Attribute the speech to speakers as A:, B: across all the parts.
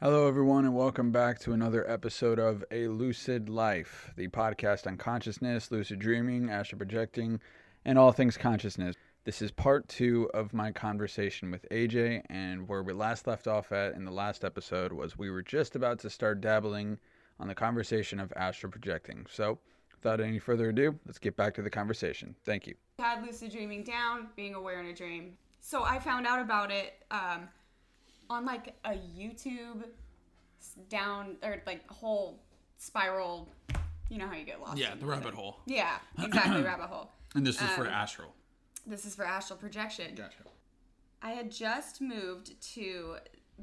A: Hello, everyone, and welcome back to another episode of A Lucid Life, the podcast on consciousness, lucid dreaming, astral projecting, and all things consciousness. This is part two of my conversation with AJ, and where we last left off at in the last episode was we were just about to start dabbling on the conversation of astral projecting. So, without any further ado, let's get back to the conversation. Thank you.
B: had lucid dreaming down, being aware in a dream. So I found out about it um, on like a YouTube down or like whole spiral. You know how you get lost.
C: Yeah, the rabbit hole.
B: Yeah, exactly, rabbit hole.
C: And this is for
B: Um,
C: astral.
B: This is for astral projection.
C: Gotcha.
B: I had just moved to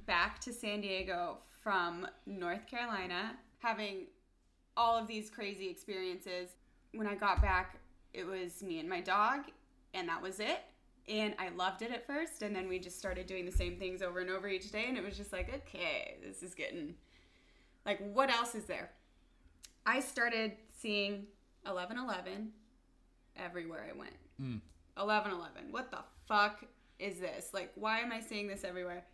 B: back to San Diego from North Carolina, having all of these crazy experiences. When I got back, it was me and my dog, and that was it. And I loved it at first, and then we just started doing the same things over and over each day, and it was just like, okay, this is getting like, what else is there? I started seeing 1111 everywhere I went. Hmm. 1111. What the fuck is this? Like, why am I seeing this everywhere?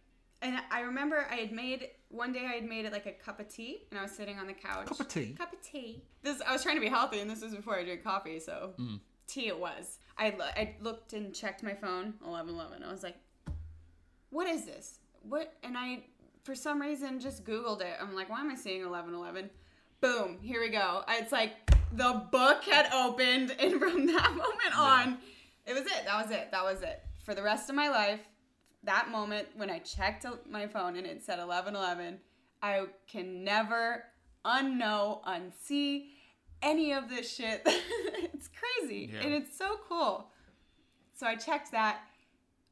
B: And I remember I had made one day I had made it like a cup of tea, and I was sitting on the couch.
C: Cup of tea?
B: Cup of tea. This I was trying to be healthy, and this was before I drank coffee, so hmm. tea it was. I lo- I looked and checked my phone. 1111. I was like, what is this? What? And I, for some reason, just Googled it. I'm like, why am I seeing 1111? Boom, here we go. It's like the book had opened, and from that moment on, it was it. That was it. That was it. For the rest of my life, that moment when I checked my phone and it said 1111, I can never unknow, unsee any of this shit. crazy.
C: Yeah.
B: And it's so cool. So I checked that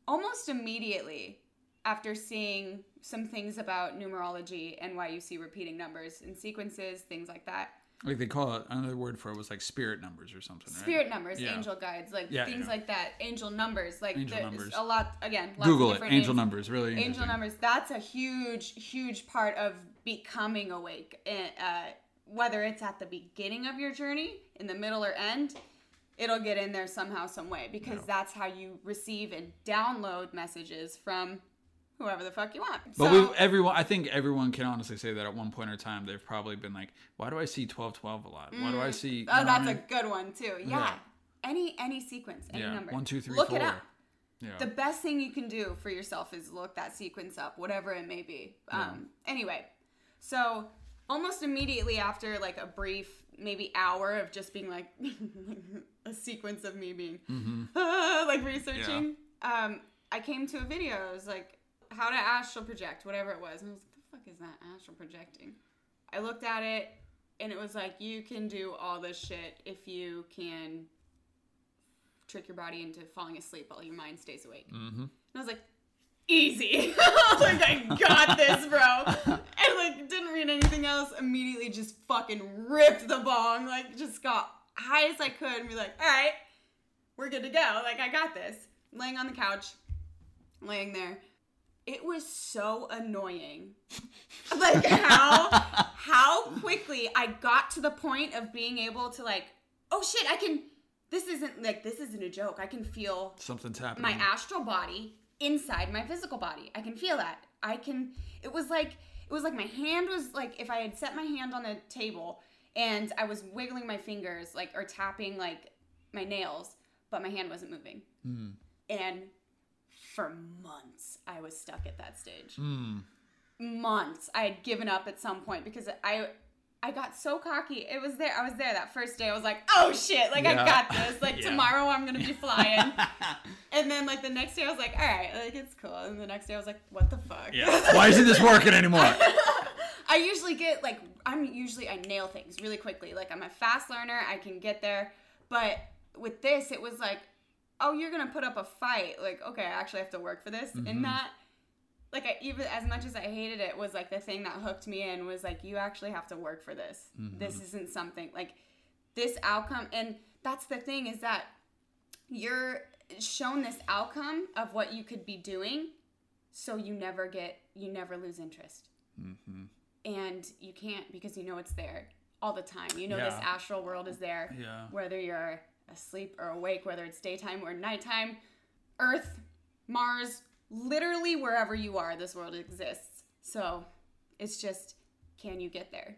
B: almost immediately after seeing some things about numerology and why you see repeating numbers and sequences, things like that.
C: Like they call it another word for it was like spirit numbers or something, right?
B: Spirit numbers,
C: Yeah.
B: angel guides, like
C: Yeah,
B: things
C: yeah.
B: like that. Angel numbers, like
C: Angel numbers.
B: a lot. Again, lots
C: Google
B: of
C: it. Angel
B: names.
C: numbers, really
B: Angel numbers. That's a huge, huge part of becoming awake. Uh, whether it's at the beginning of your journey, in the middle, or end, it'll get in there somehow, some way, because that's how you receive and download messages from whoever the fuck you want.
C: But
B: so,
C: we, everyone, I think everyone can honestly say that at one point in time they've probably been like, "Why do I see twelve twelve a lot? Why do I see?"
B: oh, that's a good one too. Yeah.
C: Yeah.
B: Any any sequence, any
C: yeah.
B: number.
C: One, two, three,
B: Look
C: four.
B: it up.
C: Yeah.
B: the best thing you can do for yourself is look that sequence up, whatever it may be. Um, anyway, so almost immediately after like a brief, maybe hour of just being like a sequence of me being like researching, um, I came to a video. It was like how to astral project, whatever it was, and I was like, the fuck is that astral projecting? I looked at it, and it was like you can do all this shit if you can trick your body into falling asleep while your mind stays awake. Mm-hmm. And I was like, easy. I was like, I got this, bro. like, didn't read anything else. Immediately just fucking ripped the bong. Like, just got high as I could and be like, all right, we're good to go. Like, I got this. Laying on the couch, laying there. It was so annoying. like how how quickly I got to the point of being able to like, oh shit, I can this isn't like this isn't a joke. I can feel
C: Something's happening.
B: my astral body inside my physical body. I can feel that. I can it was like it was like my hand was like if I had set my hand on the table and I was wiggling my fingers like or tapping like my nails, but my hand wasn't moving. Mm. And for months I was stuck at that stage. Mm. Months. I had given up at some point because I I got so cocky. It was there. I was there that first day. I was like, "Oh shit! Like
C: Yeah.
B: I got this. Like
C: Yeah.
B: tomorrow I'm gonna be flying." And then like the next day I was like, all right, like it's cool. And the next day I was like, what the fuck?
C: yeah. Why isn't this working anymore?
B: I usually get like I'm usually I nail things really quickly. Like I'm a fast learner, I can get there. But with this, it was like, oh, you're gonna put up a fight. Like, okay, I actually have to work for this. And mm-hmm. that like I even as much as I hated it was like the thing that hooked me in was like you actually have to work for this. Mm-hmm. This isn't something like this outcome and that's the thing is that you're shown this outcome of what you could be doing so you never get you never lose interest. Mm-hmm. And you can't because you know it's there all the time. You know this astral world is there
C: Yeah.
B: whether you're asleep or awake whether it's daytime or nighttime earth mars literally wherever you are this world exists so It's just, can you get there?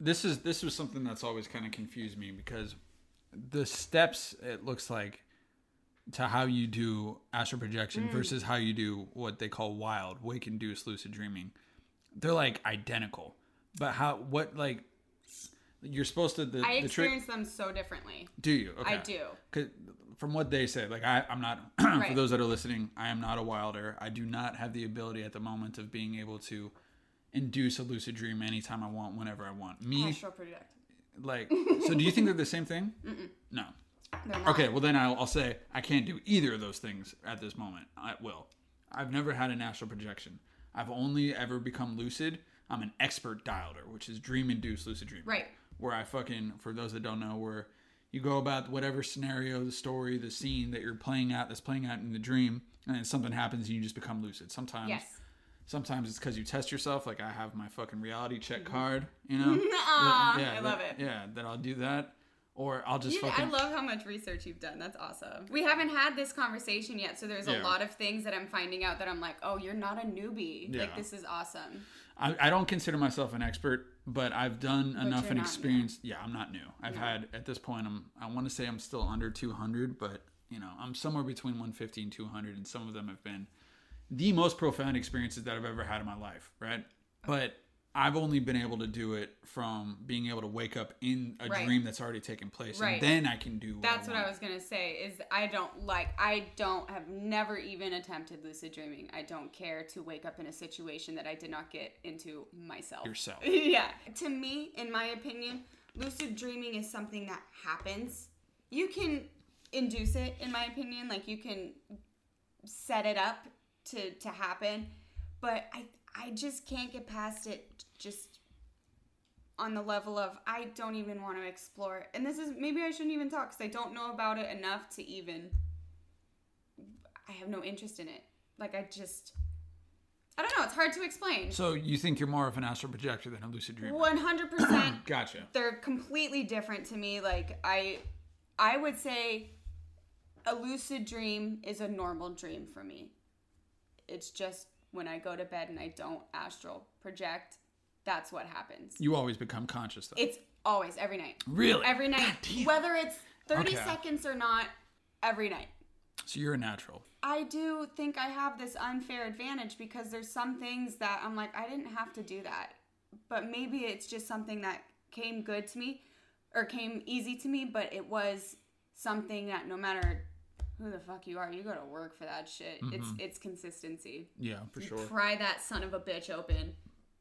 C: this is this was something that's always kind of confused me because the steps it looks like to how you do astral projection mm. versus how you do what they call wild wake induced lucid dreaming they're like identical but how what like you're supposed to the,
B: I
C: the
B: experience them so differently.
C: do you okay
B: I do.
C: From what they said like I, i'm not for those that are listening i am not a wilder i do not have the ability at the moment of being able to induce a lucid dream anytime i want whenever i want me
B: Astral project.
C: like, so do you think they're the same thing? No.
B: They're not.
C: Okay, well then I'll, I'll say I can't do either of those things at this moment. I will. I've never had an astral projection. I've only ever become lucid. I'm an expert dialer, which is dream induced lucid dream.
B: Right.
C: Where I fucking, for those that don't know, where you go about whatever scenario, the story, the scene that you're playing out, that's playing out in the dream, and then something happens and you just become lucid. Sometimes
B: Yes.
C: Sometimes it's because you test yourself. Like I have my fucking reality check mm-hmm. card, you know.
B: Aw,
C: That-
B: I love
C: that-
B: it.
C: Yeah, that I'll do that, or I'll just
B: You- I love how much research you've done. That's awesome. We haven't had this conversation yet, so there's
C: Yeah.
B: a lot of things that I'm finding out that I'm like, oh, you're not a newbie.
C: Yeah.
B: Like this is awesome.
C: I, I don't consider myself an expert, but I've done enough and
B: not
C: experience. Yeah, I'm not new. I've had at this point. I'm. I want to say I'm still under 200, but you know, I'm somewhere between 150 and 200, and some of them have been the most profound experiences that I've ever had in my life. Right, but I've only been able to do it from being able to wake up in a
B: Right.
C: dream that's already taken place,
B: Right.
C: and then I can do. What
B: That's
C: I
B: what I was gonna say. Is I don't like. I don't have never even attempted lucid dreaming. I don't care to wake up in a situation that I did not get into myself.
C: Yourself.
B: yeah. To me, in my opinion, lucid dreaming is something that happens. You can induce it, in my opinion. Like you can set it up to to happen, but I I just can't get past it. Just on the level of I don't even want to explore. And this is maybe I shouldn't even talk because I don't know about it enough to even. I have no interest in it. Like I just. I don't know. It's hard to explain.
C: So you think you're more of an astral projector than a lucid dreamer?
B: One hundred percent.
C: Gotcha.
B: They're completely different to me. Like I, I would say, a lucid dream is a normal dream for me. It's just when I go to bed and I don't astral project, that's what happens.
C: You always become conscious though.
B: It's always every night.
C: really?
B: Every night, whether it's 30
C: Okay.
B: seconds or not, every night.
C: So you're a natural.
B: I do think I have this unfair advantage because there's some things that I'm like, I didn't have to do that. But maybe it's just something that came good to me or came easy to me, but it was something that no matter who the fuck you are, you go to work for that shit. It's mm-hmm. it's consistency.
C: Yeah, for
B: You
C: sure.
B: pry that son of a bitch open.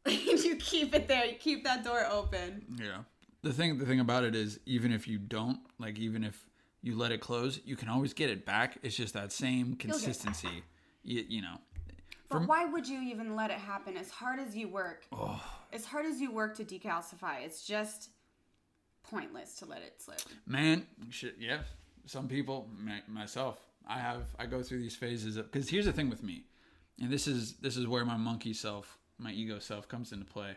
B: you keep it there. You keep that door open.
C: Yeah. The thing the thing about it is even if you don't, like even if you let it close, you can always get it back. It's just that same consistency. You, you know.
B: But why would you even let it happen as hard as you work?
C: Oh.
B: As hard as you work to decalcify, it's just pointless to let it slip.
C: Man, shit, yeah. Some people, myself, I have I go through these phases of cuz here's the thing with me. And this is this is where my monkey self, my ego self comes into play.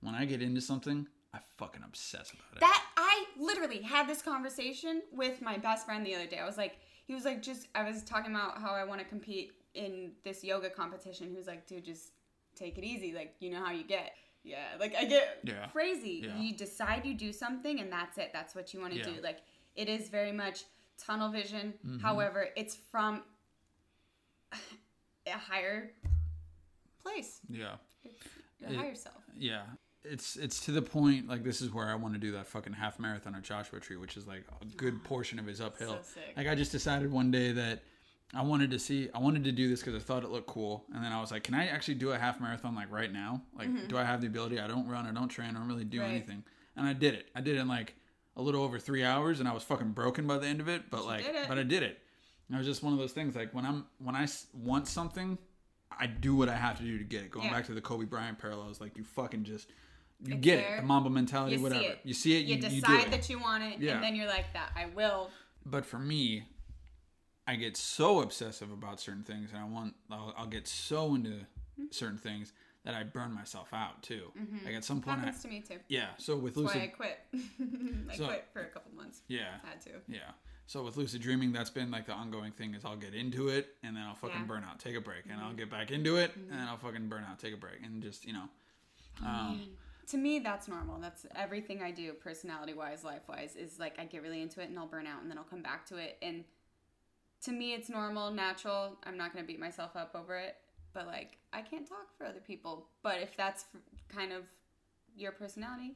C: When I get into something, I fucking obsess about it.
B: That I literally had this conversation with my best friend the other day. I was like, he was like, just I was talking about how I want to compete in this yoga competition. He was like, dude, just take it easy. Like, you know how you get. Yeah, like I get
C: Yeah.
B: crazy.
C: Yeah.
B: You decide you do something and that's it. That's what you want to
C: Yeah.
B: do. Like it is very much tunnel vision.
C: Mm-hmm.
B: However, it's from a higher place,
C: yeah.
B: a
C: It-
B: higher self.
C: Yeah. It's it's to the point like this is where I want to do that fucking half marathon at Joshua Tree, which is like a good portion of his uphill.
B: So.
C: Like I just decided one day that I wanted to see I wanted to do this because I thought it looked cool, and then I was like, can I actually do a half marathon like right now? Like, do I have the ability? I don't run, I don't train, I don't really do
B: Mm-hmm. Right.
C: anything, and I did it. I did it in like a little over three hours, and I was fucking broken by the end of it. But like,
B: did it.
C: but I did it. And it was just one of those things. Like when I'm when I want something, I do what I have to do to get it. Going
B: Yeah.
C: back to the Kobe Bryant parallels, like you fucking just you
B: It's
C: get
B: there.
C: it. The Mamba mentality,
B: You
C: whatever.
B: see.
C: You see it.
B: You,
C: You, you
B: decide
C: it.
B: that you want it,
C: Yeah.
B: and then you're like, "That I will."
C: but for me i get so obsessive about certain things and i want i'll, I'll get so into
B: Mm-hmm.
C: certain things that i burn myself out too like at some point I,
B: Happens to me too.
C: yeah so with
B: That's
C: lucid
B: why I quit. I
C: So-
B: quit for a couple months.
C: yeah
B: Had to.
C: yeah so with lucid dreaming that's been like the ongoing thing is i'll get into it and then i'll fucking
B: Yeah. Mm-hmm.
C: burn out take a break and i'll get back into it and then i'll fucking burn out take a break and just you know Um,
B: to me, that's normal. That's everything I do, personality wise, life wise, is like I get really into it and I'll burn out and then I'll come back to it. And to me, it's normal, natural. I'm not going to beat myself up over it. But like, I can't talk for other people. But if that's kind of your personality,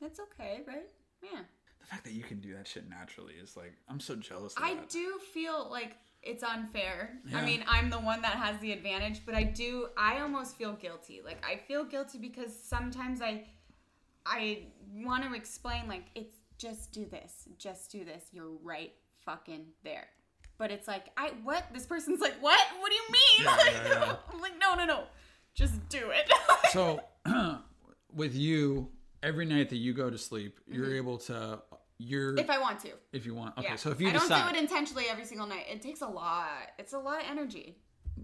B: that's okay, right? Yeah.
C: The fact that you can do that shit naturally is like I'm so jealous. Of
B: I
C: that.
B: do feel like it's unfair.
C: Yeah.
B: I mean, I'm the one that has the advantage, but I do I almost feel guilty. Like I feel guilty because sometimes I I want to explain like it's just do this. Just do this. You're right fucking there. But it's like I what? This person's like, "What? What do you mean?"
C: Yeah,
B: Like,
C: yeah, yeah.
B: I'm like, "No, no, no. Just do it."
C: So with you, every night that you go to sleep, you're able to. You're
B: Mm-hmm. if I want to.
C: if you want. Okay,
B: Yeah.
C: so if you
B: I don't do it intentionally every single night. It takes a lot. It's a lot of energy.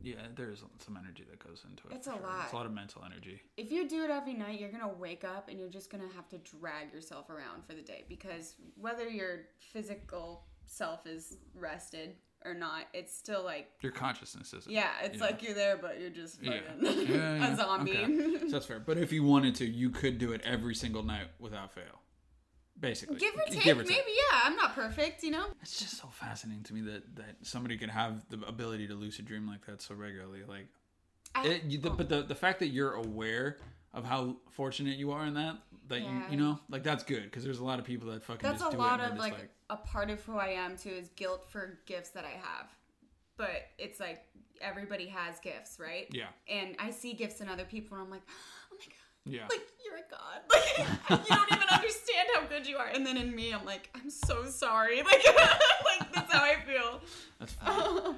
C: yeah, there's some energy that goes into it.
B: It's a
C: sure.
B: lot.
C: It's a lot of mental energy.
B: if you do it every night, you're gonna wake up and you're just gonna have to drag yourself around for the day because whether your physical self is rested or not, it's still like
C: Your consciousness isn't.
B: yeah, it's
C: Yeah.
B: like you're there, but you're just fucking
C: Yeah, yeah,
B: a zombie.
C: okay. So that's fair. But if you wanted to, you could do it every single night without fail. Basically.
B: Give or take,
C: Give or
B: maybe yeah. I'm not perfect, you know.
C: It's just so fascinating to me that, that somebody could have the ability to lucid dream like that so regularly. Like,
B: I,
C: it, you, the, but the, the fact that you're aware of how fortunate you are in that, that you,
B: Yeah.
C: you know, like that's good because there's a lot of people that fucking
B: that's
C: just
B: a
C: do
B: lot
C: it
B: of
C: they're
B: like, a part of who I am too is guilt for gifts that I have. But it's like everybody has gifts, right?
C: yeah,
B: And I see gifts in other people, and I'm like, oh my god.
C: yeah.
B: like you're a god like you don't even understand how good you are and then in me i'm like i'm so sorry like like that's how i feel
C: That's fine.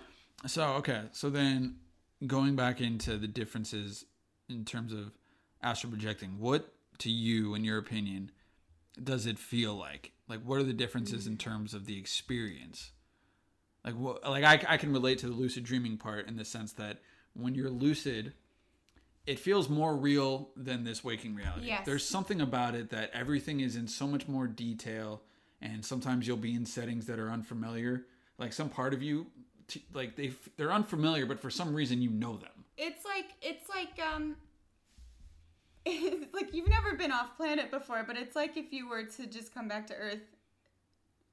C: so okay, so then going back into the differences in terms of astral projecting, what to you, in your opinion, does it feel like? Like, what are the differences in terms of the experience? Like, what? Like, I, I can relate to the lucid dreaming part in the sense that when you're lucid, it feels more real than this waking reality.
B: Yes.
C: There's something about it that everything is in so much more detail, and sometimes you'll be in settings that are unfamiliar. Like some part of you, like they they're unfamiliar, but for some reason you know them.
B: it's like it's like um it's like you've never been off planet before but it's like if you were to just come back to earth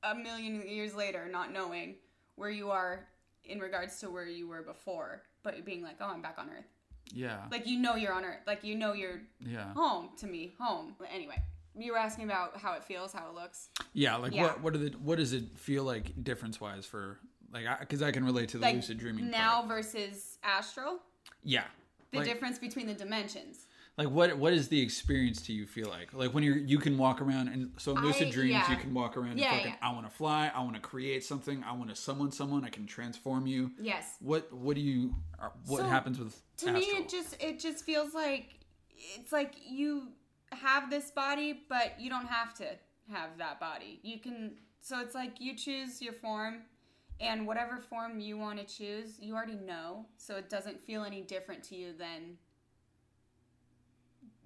B: a million years later not knowing where you are in regards to where you were before but being like oh i'm back on earth
C: Yeah.
B: like you know you're on earth like you know you're
C: yeah.
B: home to me home anyway you were asking about how it feels how it looks
C: Yeah. Like
B: Yeah.
C: what what are the what does it feel like difference wise for like because I, can relate to the
B: like
C: lucid dreaming
B: now
C: part.
B: versus astral
C: Yeah.
B: the
C: Like-
B: difference between the dimensions
C: Like what what is the experience to you feel like? Like when you're you can walk around and so in lucid
B: I-
C: dreams
B: yeah.
C: you can walk around
B: Yeah,
C: and fucking
B: yeah.
C: I want to fly, I want to create something, I want to summon someone, I can transform you.
B: yes
C: What what do you uh, what
B: So,
C: happens with
B: to
C: astral?
B: me it just it just feels like it's like you have this body but you don't have to have that body you can so it's like you choose your form and whatever form you want to choose you already know so it doesn't feel any different to you than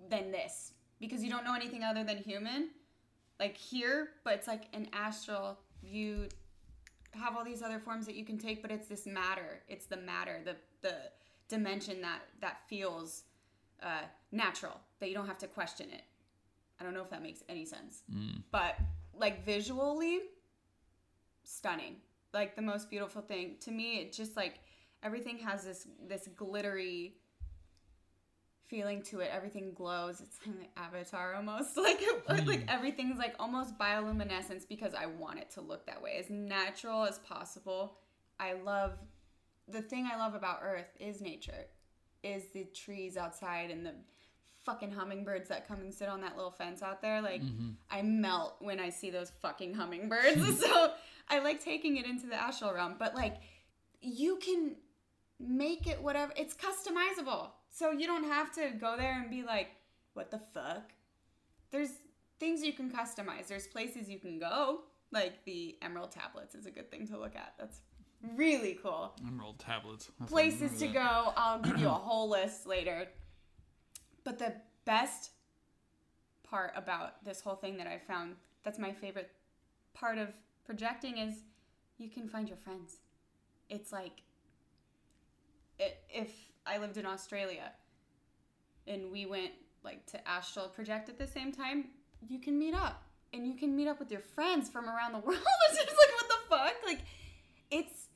B: than this. Because you don't know anything other than human like here but it's like an astral you have all these other forms that you can take but it's this matter. It's the matter the the dimension that that feels uh, natural that you don't have to question it. I don't know if that makes any sense. But like visually stunning. Like the most beautiful thing. To me it just like everything has this this glittery feeling to it everything glows. It's like avatar almost like like hmm. everything's like almost bioluminescence because i want it to look that way. As natural as possible. I love the thing i love about earth is nature is the trees outside and the fucking hummingbirds that come and sit on that little fence out there. Like mm-hmm. i melt when i see those fucking hummingbirds. So i like taking it into the astral realm. But like you can make it whatever it's customizable so you don't have to go there and be like what the fuck? There's things you can customize. There's places you can go. Like the emerald tablets is a good thing to look at. That's really cool.
C: Emerald tablets. That's-
B: places to
C: that.
B: go. I'll give you a whole list later. But the best part about this whole thing that i found that's my favorite part of projecting is you can find your friends. It's like if i lived in australia and we went like to astral project at the same time, you can meet up and you can meet up with your friends from around the world. it's just like what the fuck? Like it's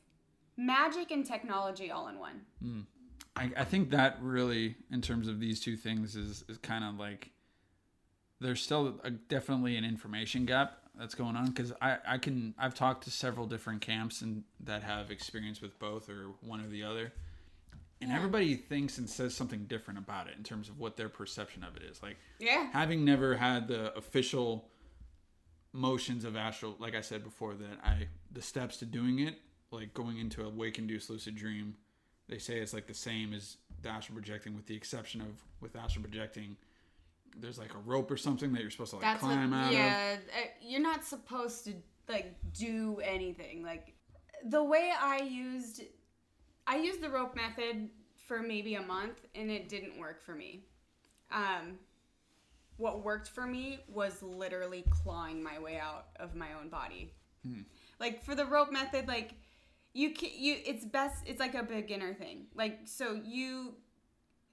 B: magic and technology all in one. Hmm.
C: I, I think that really, in terms of these two things, is is kind of like there's still a, definitely an information gap that's going on because I I can I've talked to several different camps and that have experience with both or one or the other, and
B: Yeah.
C: everybody thinks and says something different about it in terms of what their perception of it is. Like
B: Yeah.
C: having never had the official motions of astral like i said before that i the steps to doing it like going into a wake induced lucid dream they say it's like the same as the astral projecting with the exception of with astral projecting there's like a rope or something that you're supposed to like
B: That's what,
C: climb out of
B: yeah, uh, you're not supposed to like do anything. Like the way I used I used the rope method for maybe a month and it didn't work for me. Um what worked for me was literally clawing my way out of my own body. Like for the rope method like you can you it's best it's like a beginner thing. Like so you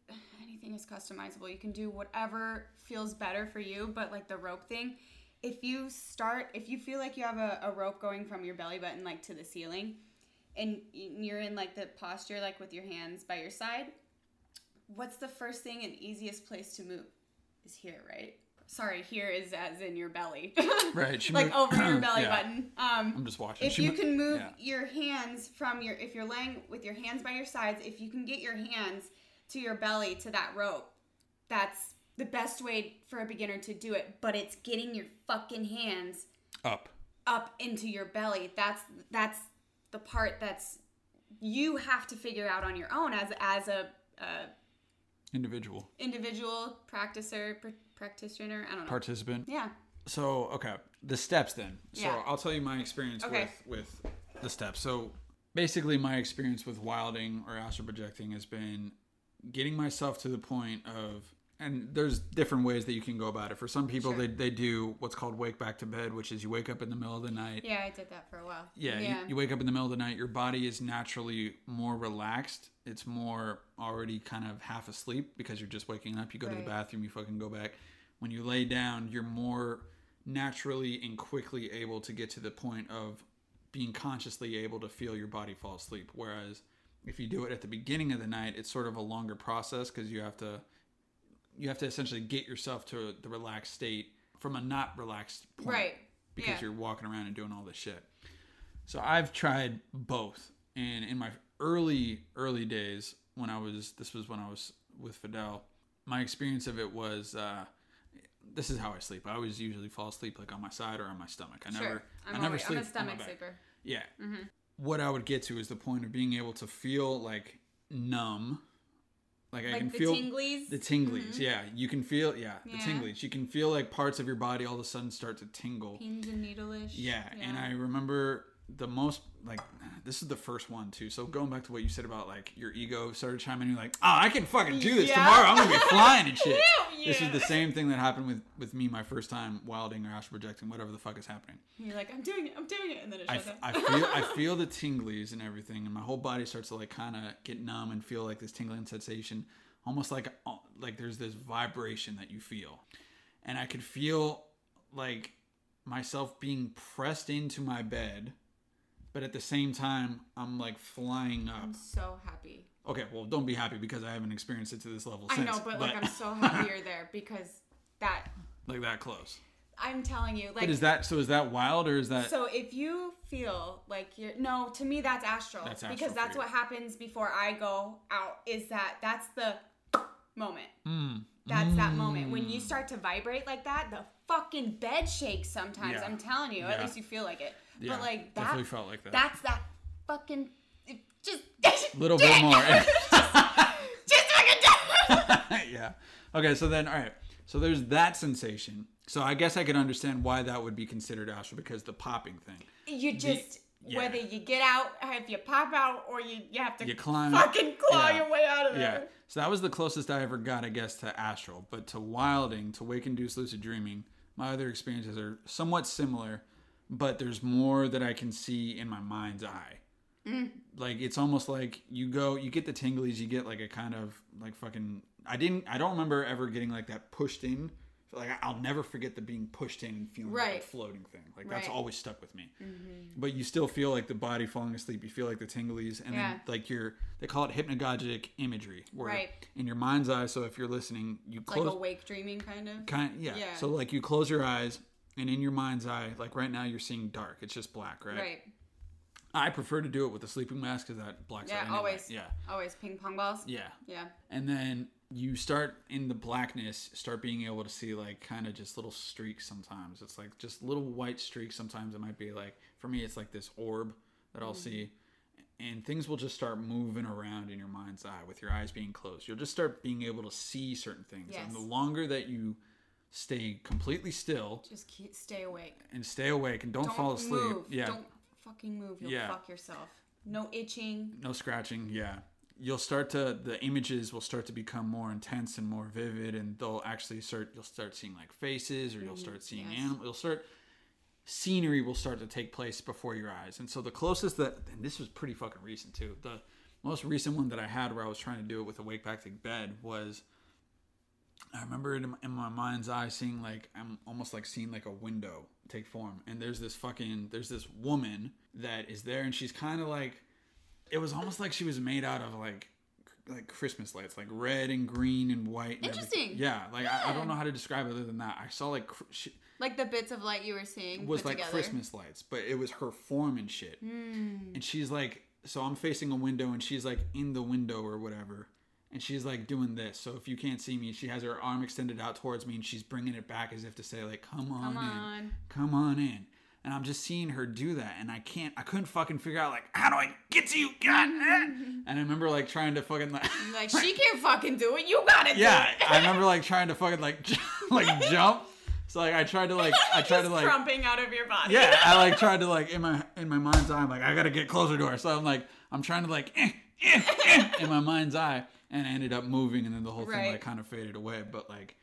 B: anything is customizable. You can do whatever feels better for you, but like the rope thing, if you start, if you feel like you have a, a rope going from your belly button like to the ceiling, and you're in like the posture like with your hands by your side, what's the first thing and easiest place to move? Is here, right? Sorry, here is as in your belly.
C: Right,
B: like
C: moved-
B: over your belly
C: Yeah.
B: button. Um,
C: i'm just watching
B: if
C: She
B: you
C: mo-
B: can move
C: yeah.
B: your hands from your if you're laying with your hands by your sides if you can get your hands to your belly to that rope that's the best way for a beginner to do it but it's getting your fucking hands
C: up
B: up into your belly that's that's the part that's you have to figure out on your own as as a, a
C: individual
B: individual practicer pr- practitioner i don't know
C: participant
B: yeah
C: So okay, the steps then. So
B: Yeah.
C: I'll tell you my experience
B: Okay.
C: with with the steps. So basically, my experience with wilding or astral projecting has been getting myself to the point of, and there's different ways that you can go about it. For some people,
B: Sure.
C: they they do what's called wake back to bed, which is you wake up in the middle of the night.
B: yeah i did that for a while
C: Yeah, You, you wake up in the middle of the night. Your body is naturally more relaxed. It's more already kind of half asleep because you're just waking up. You go to the bathroom. You fucking go back. When you lay down, you're more naturally and quickly able to get to the point of being consciously able to feel your body fall asleep. Whereas if you do it at the beginning of the night, it's sort of a longer process because you have to you have to essentially get yourself to the relaxed state from a not relaxed point
B: right
C: because
B: Yeah.
C: you're walking around and doing all this shit. So I've tried both, and in my early early days when I was this was when I was with Fidel, my experience of it was uh, this is how I sleep. I always usually fall asleep like on my side or on my stomach. I
B: sure
C: never
B: i'm,
C: I never
B: always,
C: sleep
B: I'm a stomach sleeper
C: Yeah.
B: Mm-hmm.
C: What I would get to is the point of being able to feel like numb. Like, I
B: like
C: can
B: the
C: feel
B: tinglies
C: the tinglies. Mm-hmm. Yeah, you can feel yeah, the
B: Yeah.
C: tinglies. You can feel like parts of your body all of a sudden start to tingle.
B: pins and needle-ish
C: Yeah, and I remember the most like this is the first one too. So going back to what you said about like your ego started chiming in, you're like, oh, I can fucking do this
B: Yeah.
C: tomorrow. I'm gonna be flying and shit.
B: Hell
C: This is the same thing that happened with with me my first time wilding or astral projecting, whatever the fuck is happening.
B: You're like, I'm doing it, I'm doing it, and then it
C: I,
B: shuts
C: f-. I feel I feel the tinglies and everything, and my whole body starts to like kind of get numb and feel like this tingling sensation, almost like uh, like there's this vibration that you feel, and I could feel like myself being pressed into my bed, but at the same time I'm like flying up.
B: I'm so happy.
C: Okay, well don't be happy because I haven't experienced it to this level
B: I
C: since.
B: know, but like I'm so happy you're there because that
C: like that close.
B: I'm telling you, like
C: But is that so? Is that wild or is that?
B: so if you feel like you're no, to me that's astral.
C: That's astral
B: because that's
C: you.
B: what happens before I go out is that that's the moment.
C: Mm,
B: That's that moment. When you start to vibrate like that, the fucking bed shakes sometimes.
C: Yeah.
B: I'm telling you. At least you feel like it.
C: Yeah,
B: but like that
C: definitely felt like that.
B: that's that fucking it just
C: little bit more.
B: just fucking
C: yeah. Okay, so then all right. So there's that sensation. So I guess I could understand why that would be considered astral because the popping thing.
B: you just
C: yeah.
B: whether you get out if you pop out or you, you have to
C: You climb-
B: fucking claw
C: yeah.
B: your way out of there. Yeah.
C: So that was the closest I ever got, I guess, to astral. But to wilding, to wake induced lucid dreaming, my other experiences are somewhat similar, but there's more that I can see in my mind's eye.
B: Mm.
C: Like it's almost like you go, you get the tinglies, you get like a kind of like fucking I didn't. I don't remember ever getting like that pushed in. Like I'll never forget the being pushed in and feeling like a floating thing. Like that's
B: Right.
C: always stuck with me. But you still feel like the body falling asleep. You feel like the tinglies, and
B: Yeah.
C: then like your they call it hypnagogic imagery, where
B: Right.
C: in your mind's eye. So if you're listening, you close like
B: awake dreaming kind of.
C: kind yeah.
B: Yeah.
C: So like you close your eyes, and in your mind's eye, like right now you're seeing dark. It's just black, right?
B: Right.
C: I prefer to do it with a sleeping mask because that blacks out.
B: Yeah.
C: anyway.
B: Always.
C: Yeah.
B: Always ping pong balls.
C: Yeah.
B: Yeah.
C: and then you start in the blackness start being able to see like kind of just little streaks sometimes it's like just little white streaks sometimes it might be like for me it's like this orb that i'll mm-hmm. see and things will just start moving around in your mind's eye with your eyes being closed you'll just start being able to see certain things and the longer that you stay completely still
B: Just keep, stay awake.
C: and stay awake and don't,
B: Don't
C: fall asleep
B: move.
C: yeah
B: Don't fucking move. You'll
C: Yeah.
B: fuck yourself. No itching.
C: no scratching yeah you'll start to the images will start to become more intense and more vivid and they'll actually start you'll start seeing like faces or you'll mm, start seeing
B: yes.
C: animals you'll start scenery will start to take place before your eyes and so the closest that and this was pretty fucking recent too the most recent one that i had where i was trying to do it with a wake back to bed was I remember it in my, in my mind's eye seeing like I'm almost like seeing like a window take form, and there's this fucking there's this woman that is there, and she's kind of like it was almost like she was made out of like like Christmas lights, like red and green and white. And everything.
B: Interesting.
C: Yeah, like I, I don't know how to describe it other than that. I saw like cr- she
B: Like the bits of light you were seeing
C: was like
B: together.
C: Christmas lights, but it was her form and shit.
B: Hmm.
C: And she's like, so I'm facing a window, and she's like in the window or whatever, and she's like doing this. So if you can't see me, she has her arm extended out towards me, and she's bringing it back as if to say like, "Come on
B: Come on.
C: in, come on in." And I'm just seeing her do that, and I can't, I couldn't fucking figure out like, how do I get to you, God? and I remember like trying to fucking like,
B: Like she can't fucking do it. You gotta do
C: yeah,
B: it.
C: I remember like trying to fucking like, like jump. So like I tried to like, I tried to like,
B: crumping out of your body.
C: yeah, I like tried to like in my in my mind's eye, I'm like I gotta get closer to her. So I'm like I'm trying to like eh, eh, eh, in my mind's eye, and ended up moving, and then the whole thing
B: Right.
C: like kind of faded away. But like,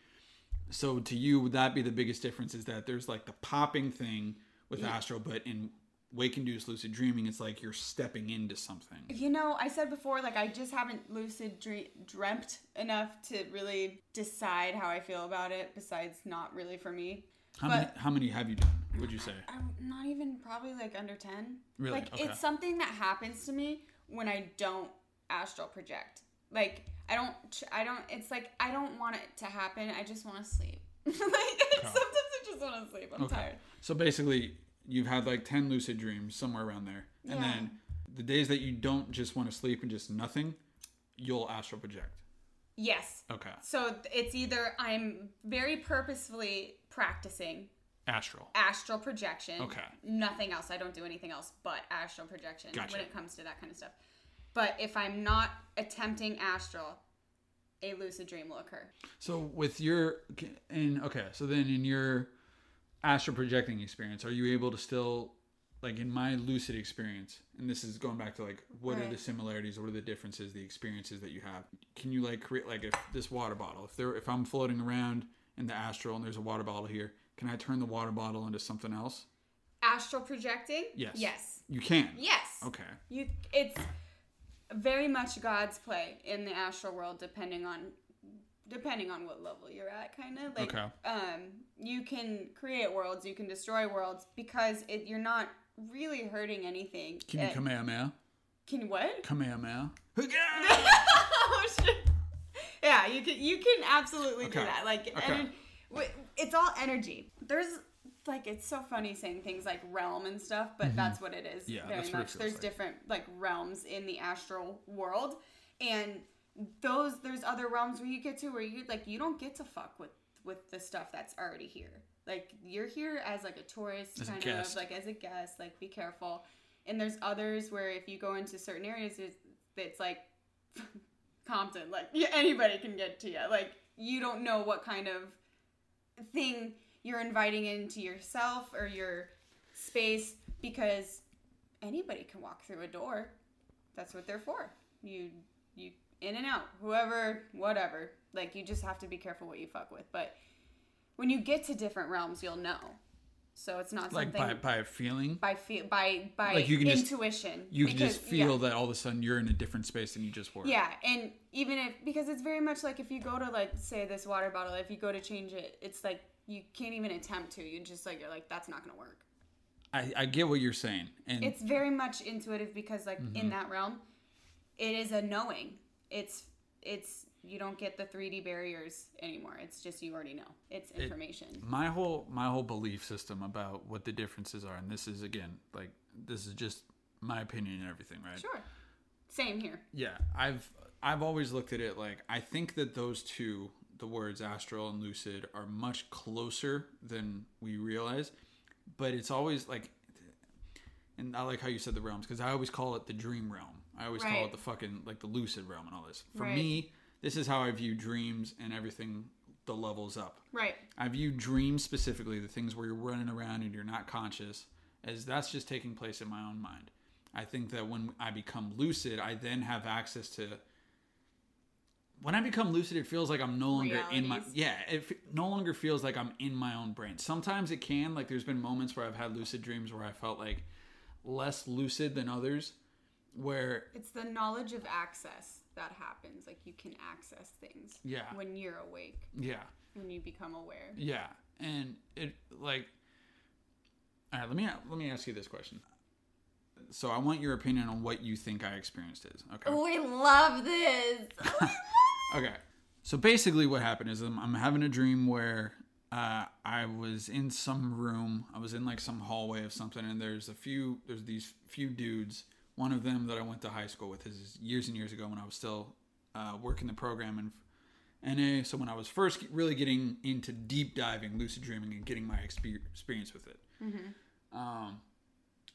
C: so to you, would that be the biggest difference? Is that there's like the popping thing with astral, but in wake induced lucid dreaming, it's like you're stepping into something.
B: You know, I said before, like I just haven't lucid dre- dreamt enough to really decide how I feel about it. Besides, not really for me.
C: How
B: But-
C: many how many have you done? Would you say?
B: I'm not even probably like under 10.
C: Really?
B: Like
C: Okay.
B: it's something that happens to me when I don't astral project. Like I don't I don't it's like I don't want it to happen. I just want to sleep. like sometimes I just want to sleep. I'm
C: Okay.
B: tired.
C: So basically, you've had like 10 lucid dreams, somewhere around there. And
B: Yeah.
C: then the days that you don't just want to sleep and just nothing, you'll astral project.
B: Yes.
C: Okay.
B: So it's either I'm very purposefully practicing
C: Astral.
B: astral projection.
C: Okay.
B: Nothing else. I don't do anything else but astral projection
C: Gotcha.
B: when it comes to that kind of stuff. But if I'm not attempting astral, a lucid dream will occur.
C: So with your in okay, so then in your astral projecting experience, are you able to still like in my lucid experience, and this is going back to like what are the similarities, what are the differences, the experiences that you have? Can you like create like if this water bottle, if there if I'm floating around in the astral and there's a water bottle here, can I turn the water bottle into something else?
B: Astral projecting?
C: Yes.
B: Yes.
C: You can.
B: Yes.
C: Okay.
B: You it's very much God's play in the astral world depending on depending on what level you're at kind of like
C: Okay.
B: um you can create worlds, you can destroy worlds because it, you're not really hurting anything.
C: Can you
B: Uh,
C: Kamehameha?
B: Can what?
C: Kamehameha.
B: oh shit. Yeah, you can you can absolutely do that. Like
C: Okay.
B: ener- it's all energy. There's like it's so funny saying things like realm and stuff, but that's what it is.
C: Mm-hmm. Yeah,
B: very much. There's
C: like.
B: different like realms in the astral world, and those there's other realms where you get to where you like you don't get to fuck with with the stuff that's already here. Like you're here as like a tourist,
C: As
B: kind
C: guest.
B: of like as a guest. Like be careful. And there's others where if you go into certain areas, it's, it's like Compton. Like yeah, anybody can get to you. Like you don't know what kind of thing you're inviting into yourself or your space because anybody can walk through a door. That's what they're for. You you in and out, whoever, whatever. Like you just have to be careful what you fuck with. But when you get to different realms, you'll know. So it's not
C: like
B: something
C: by by a feeling.
B: by feel by by
C: Like you can just-
B: intuition.
C: You can just feel
B: yeah.
C: that all of a sudden you're in a different space than you just were.
B: Yeah, and even if because it's very much like if you go to like say this water bottle, if you go to change it, it's like you can't even attempt to. You just like you're like that's not gonna work.
C: I, I get what you're saying, and
B: It's very much intuitive because like
C: Mm-hmm.
B: in that realm, it is a knowing. It's it's you don't get the 3D barriers anymore. It's just you already know. It's information.
C: my whole my whole belief system about what the differences are, and this is again like this is just my opinion and everything, right?
B: sure. Same here.
C: Yeah, I've I've always looked at it like I think that those two, the words astral and lucid, are much closer than we realize. But it's always like, and I like how you said the realms because I always call it the dream realm. I always call it the fucking like the lucid realm and all this. For
B: Right.
C: me, this is how I view dreams and everything. The levels up.
B: Right.
C: I view dreams specifically, the things where you're running around and you're not conscious, as that's just taking place in my own mind. I think that when I become lucid, I then have access to. When I become lucid, it feels like I'm no longer in my yeah. It f- no longer feels like I'm in my own brain. Sometimes it can. Like there's been moments where I've had lucid dreams where I felt like less lucid than others, where
B: It's the knowledge of access that happens. Like you can access things.
C: Yeah.
B: When you're awake,
C: yeah,
B: when you become aware.
C: Yeah, and it like. All right, let me let me ask you this question. So I want your opinion on what you think I experienced is okay.
B: Oh, we love this.
C: Okay, so basically what happened is I'm, I'm having a dream where uh, I was in some room. I was in like some hallway of something, and there's a few there's these few dudes. One of them that I went to high school with is years and years ago when I was still uh, working the program in NA. So when I was first really getting into deep diving, lucid dreaming, and getting my exper- experience with it. Um,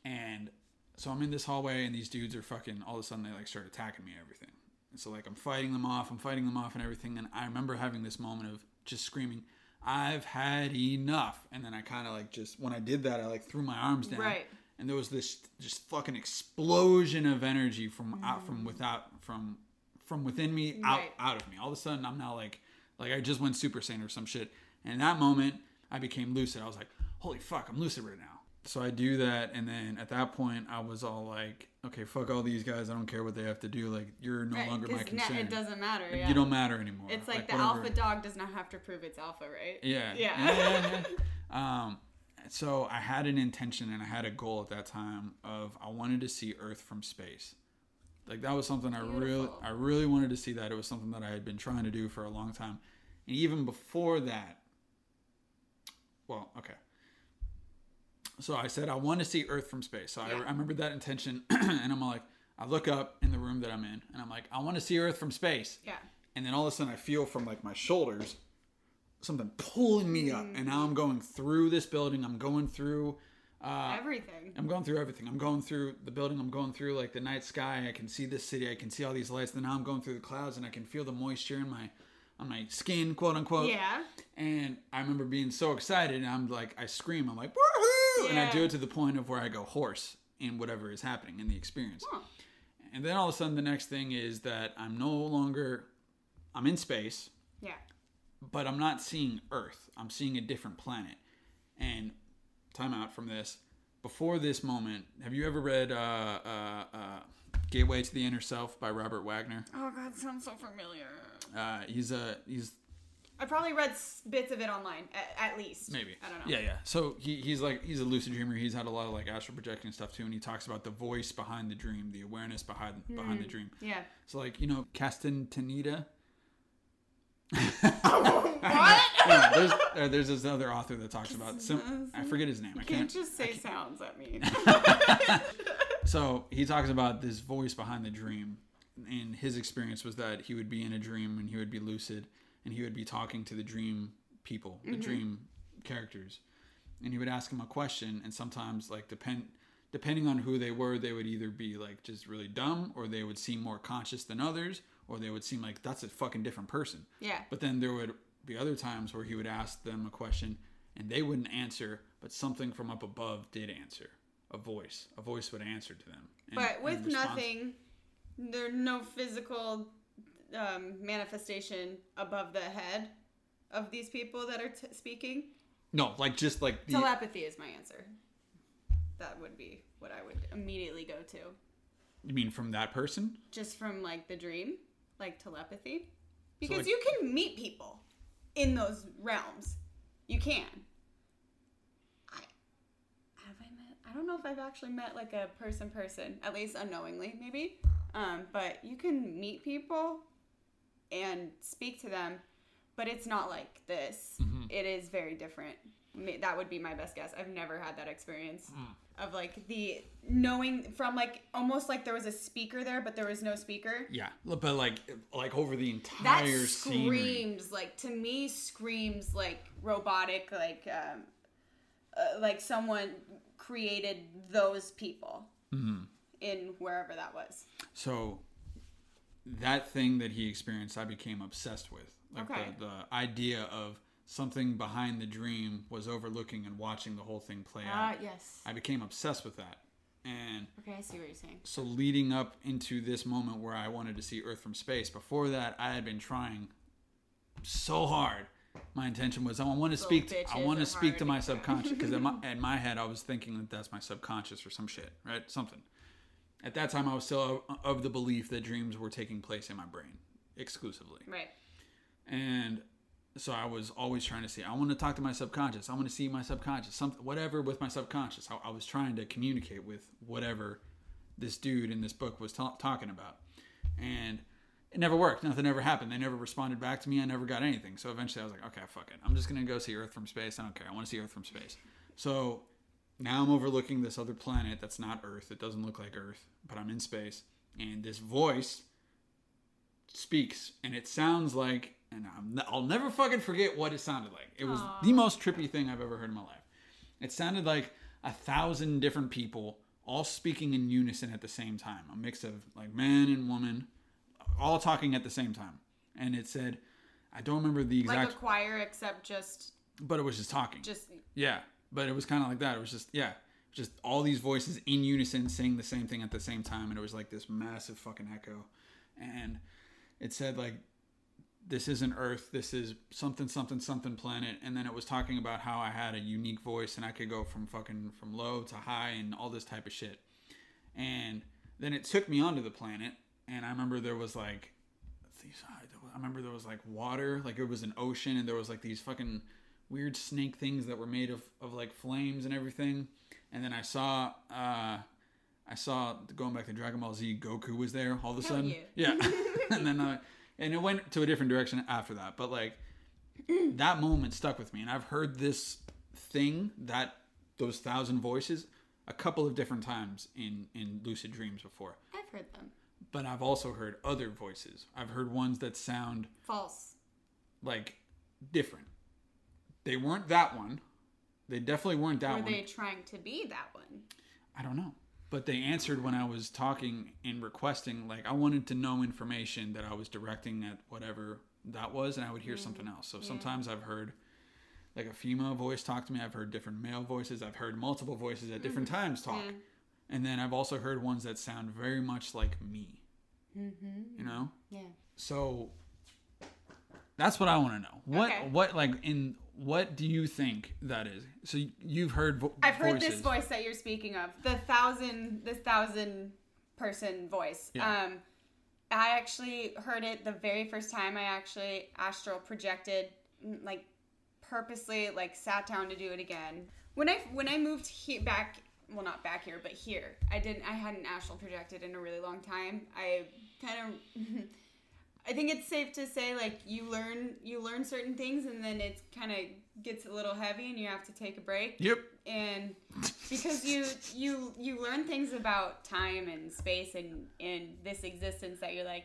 C: and so I'm in this hallway, and these dudes are fucking. All of a sudden, they like start attacking me and everything. And so like I'm fighting them off. I'm fighting them off and everything. And I remember having this moment of just screaming, "I've had enough!" And then I kind of like just when I did that, I like threw my arms down.
B: Right.
C: And there was this just fucking explosion of energy from out from mm-hmm. without from from within me out
B: Right.
C: out of me. All of a sudden, I'm now like like I just went Super Saiyan or some shit. And in that moment, I became lucid. I was like, "Holy fuck, I'm lucid right now." So I do that, and then at that point, I was all like, "Okay, fuck all these guys. I don't care what they have to do. Like, you're no
B: Right,
C: longer my concern.
B: it doesn't matter.
C: Like,
B: yeah.
C: You don't matter anymore.
B: It's like, the
C: whatever.
B: alpha dog does not have to prove it's alpha, right?
C: Yeah.
B: Yeah.
C: yeah, yeah. um, so I had an intention and I had a goal at that time of I wanted to see Earth from space. Like that was something I really I really wanted to see that. It was something that I had been trying to do for a long time. And even before that, well, okay. So I said I want to see Earth from space. So I,
B: Yeah.
C: I remember that intention, and I'm like, I look up in the room that I'm in, and I'm like, I want to see Earth from space
B: Yeah.
C: and then all of a sudden I feel from like my shoulders something pulling me up, and now I'm going through this building. I'm going through. Uh,
B: Everything.
C: I'm going through everything. I'm going through the building. I'm going through like the night sky. I can see this city. I can see all these lights. Then now I'm going through the clouds, and I can feel the moisture in my on my skin, quote unquote.
B: Yeah.
C: And I remember being so excited, and I'm like, I scream. I'm like, woohoo! And I do it to the point of where I go hoarse in whatever is happening in the experience.
B: Huh.
C: And then all of a sudden, the next thing is that I'm no longer, I'm in space,
B: Yeah.
C: but I'm not seeing Earth. I'm seeing a different planet. And time out from this. Before this moment, have you ever read uh, uh, uh, Gateway to the Inner Self by Robert Waggoner?
B: Oh God, sounds so familiar.
C: Uh, he's a he's
B: I probably read bits of it online, at, at least.
C: maybe
B: I don't know.
C: Yeah, yeah. So he, he's like he's a lucid dreamer. He's had a lot of like astral projecting stuff too, and he talks about the voice behind the dream, the awareness behind behind the dream.
B: Yeah.
C: So like you know Castaneda.
B: What?
C: yeah, there's uh, there's this other author that talks about some I forget his name. I
B: can't
C: can't
B: just say sounds at me.
C: So he talks about this voice behind the dream, and his experience was that he would be in a dream and he would be lucid, and he would be talking to the dream people, the mm-hmm. dream characters, and he would ask them a question, and sometimes like depend depending on who they were, they would either be like just really dumb, or they would seem more conscious than others, or they would seem like that's a fucking different person.
B: yeah.
C: But then there would be other times where he would ask them a question and they wouldn't answer, but something from up above did answer. A voice. A voice would answer to them. And-
B: But with nothing, there's no physical um, manifestation above the head of these people that are t- speaking.
C: No, like just like the
B: Telepathy is my answer. That would be what I would immediately go to.
C: you mean from that person?
B: Just from like the dream, like telepathy. Because
C: like-
B: you can meet people in those realms. You can. I have I met I don't know if I've actually met like a person person, at least unknowingly maybe. Um, but you can meet people and speak to them, but it's not like this. It is very different. That would be my best guess. I've never had that experience of like the knowing from like almost like there was a speaker there, but there was no speaker.
C: Yeah, but like like over the
B: That
C: entire scenery.
B: screams like to me screams like robotic, like um, uh, like someone created those people
C: Mm-hmm.
B: in wherever that was.
C: So that thing that he experienced, I became obsessed with. Like
B: Okay.
C: the, the idea of something behind the dream was overlooking and watching the whole thing play
B: Ah,
C: out.
B: yes.
C: I became obsessed with that. And
B: Okay, I see what you're saying.
C: so leading up into this moment where I wanted to see Earth from space, before that I had been trying so hard. My intention was I want to speak. To, I want to speak to my subconscious because in in my head I was thinking that that's my subconscious or some shit, right? Something. At that time, I was still of, of the belief that dreams were taking place in my brain exclusively,
B: Right.
C: and so I was always trying to see. I want to talk to my subconscious. I want to see my subconscious, something, whatever with my subconscious. I, I was trying to communicate with whatever this dude in this book was ta- talking about, and it never worked. Nothing ever happened. They never responded back to me. I never got anything. So eventually, I was like, okay, fuck it. I'm just gonna go see Earth from space. I don't care. I want to see Earth from space. So now I'm overlooking this other planet that's not Earth. It doesn't look like Earth, but I'm in space, and this voice speaks, and it sounds like, and I'm, I'll never fucking forget what it sounded like. It was the most trippy thing I've ever heard in my life. It sounded like a thousand different people all speaking in unison at the same time, a mix of like man and woman, all talking at the same time. And it said, I don't remember the exact.
B: Like a choir, except just
C: but it was just talking.
B: just
C: Yeah, but it was kind of like that. It was just yeah, just all these voices in unison saying the same thing at the same time, and it was like this massive fucking echo. And it said like, "This isn't Earth. This is something something something planet." And then it was talking about how I had a unique voice and I could go from fucking from low to high and all this type of shit. And then it took me onto the planet, and I remember there was like I remember there was like water, like it was an ocean, and there was like these fucking weird snake things that were made of, of like flames and everything. And then I saw uh I saw going back to Dragon Ball Z, Goku was there all of a
B: Hell
C: sudden.
B: yeah.
C: Yeah. and then uh, and it went to a different direction after that. But like that moment stuck with me. And I've heard this thing, that those thousand voices, a couple of different times in, in lucid dreams before
B: I've heard them.
C: but I've also heard other voices. I've heard ones that sound
B: False.
C: like different. They weren't that one. They definitely weren't that
B: Were
C: one.
B: Were they trying to be that one?
C: I don't know. But they answered when I was talking and requesting, like, I wanted to know information that I was directing at whatever that was, and I would hear something else. So sometimes I've heard like a female voice talk to me. I've heard different male voices. I've heard multiple voices at different times talk. And then I've also heard ones that sound very much like me. Mm-hmm. You know?
B: Yeah.
C: So that's what I want to know. What
B: Okay.
C: what like in what do you think that is? So you've heard vo-
B: I've heard
C: voices.
B: this voice that you're speaking of. The thousand this thousand person voice.
C: Yeah.
B: Um I actually heard it the very first time I actually astral projected mm, like purposely like sat down to do it again. When I when I moved he- back well not back here but here I didn't I hadn't astral projected in a really long time. I kind of I think it's safe to say like you learn you learn certain things and then it kind of gets a little heavy and you have to take a break
C: Yep.
B: and because you you you learn things about time and space and in this existence that you're like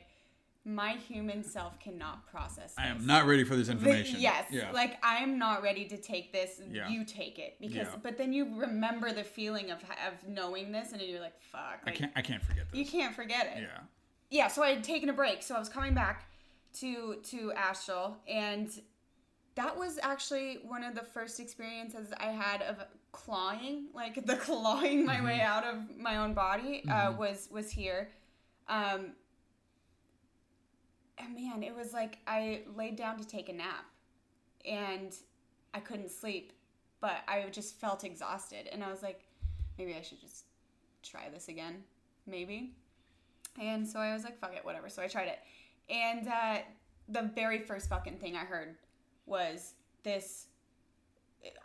B: my human self cannot process this.
C: I am not ready for this
B: But
C: information.
B: yes
C: Yeah.
B: like i am not ready to take this
C: Yeah.
B: you take it because
C: Yeah.
B: but then you remember the feeling of of knowing this and you're like fuck
C: I can't I can't forget this.
B: you can't forget it
C: Yeah.
B: Yeah, so I had taken a break, so I was coming back to to Astral, and that was actually one of the first experiences I had of clawing, like the clawing my way out of my own body, uh, was was here. Um, and man, it was like I laid down to take a nap, and I couldn't sleep, but I just felt exhausted, and I was like, maybe I should just try this again, maybe. And so I was like, fuck it, whatever. So I tried it, and uh, the very first fucking thing I heard was this.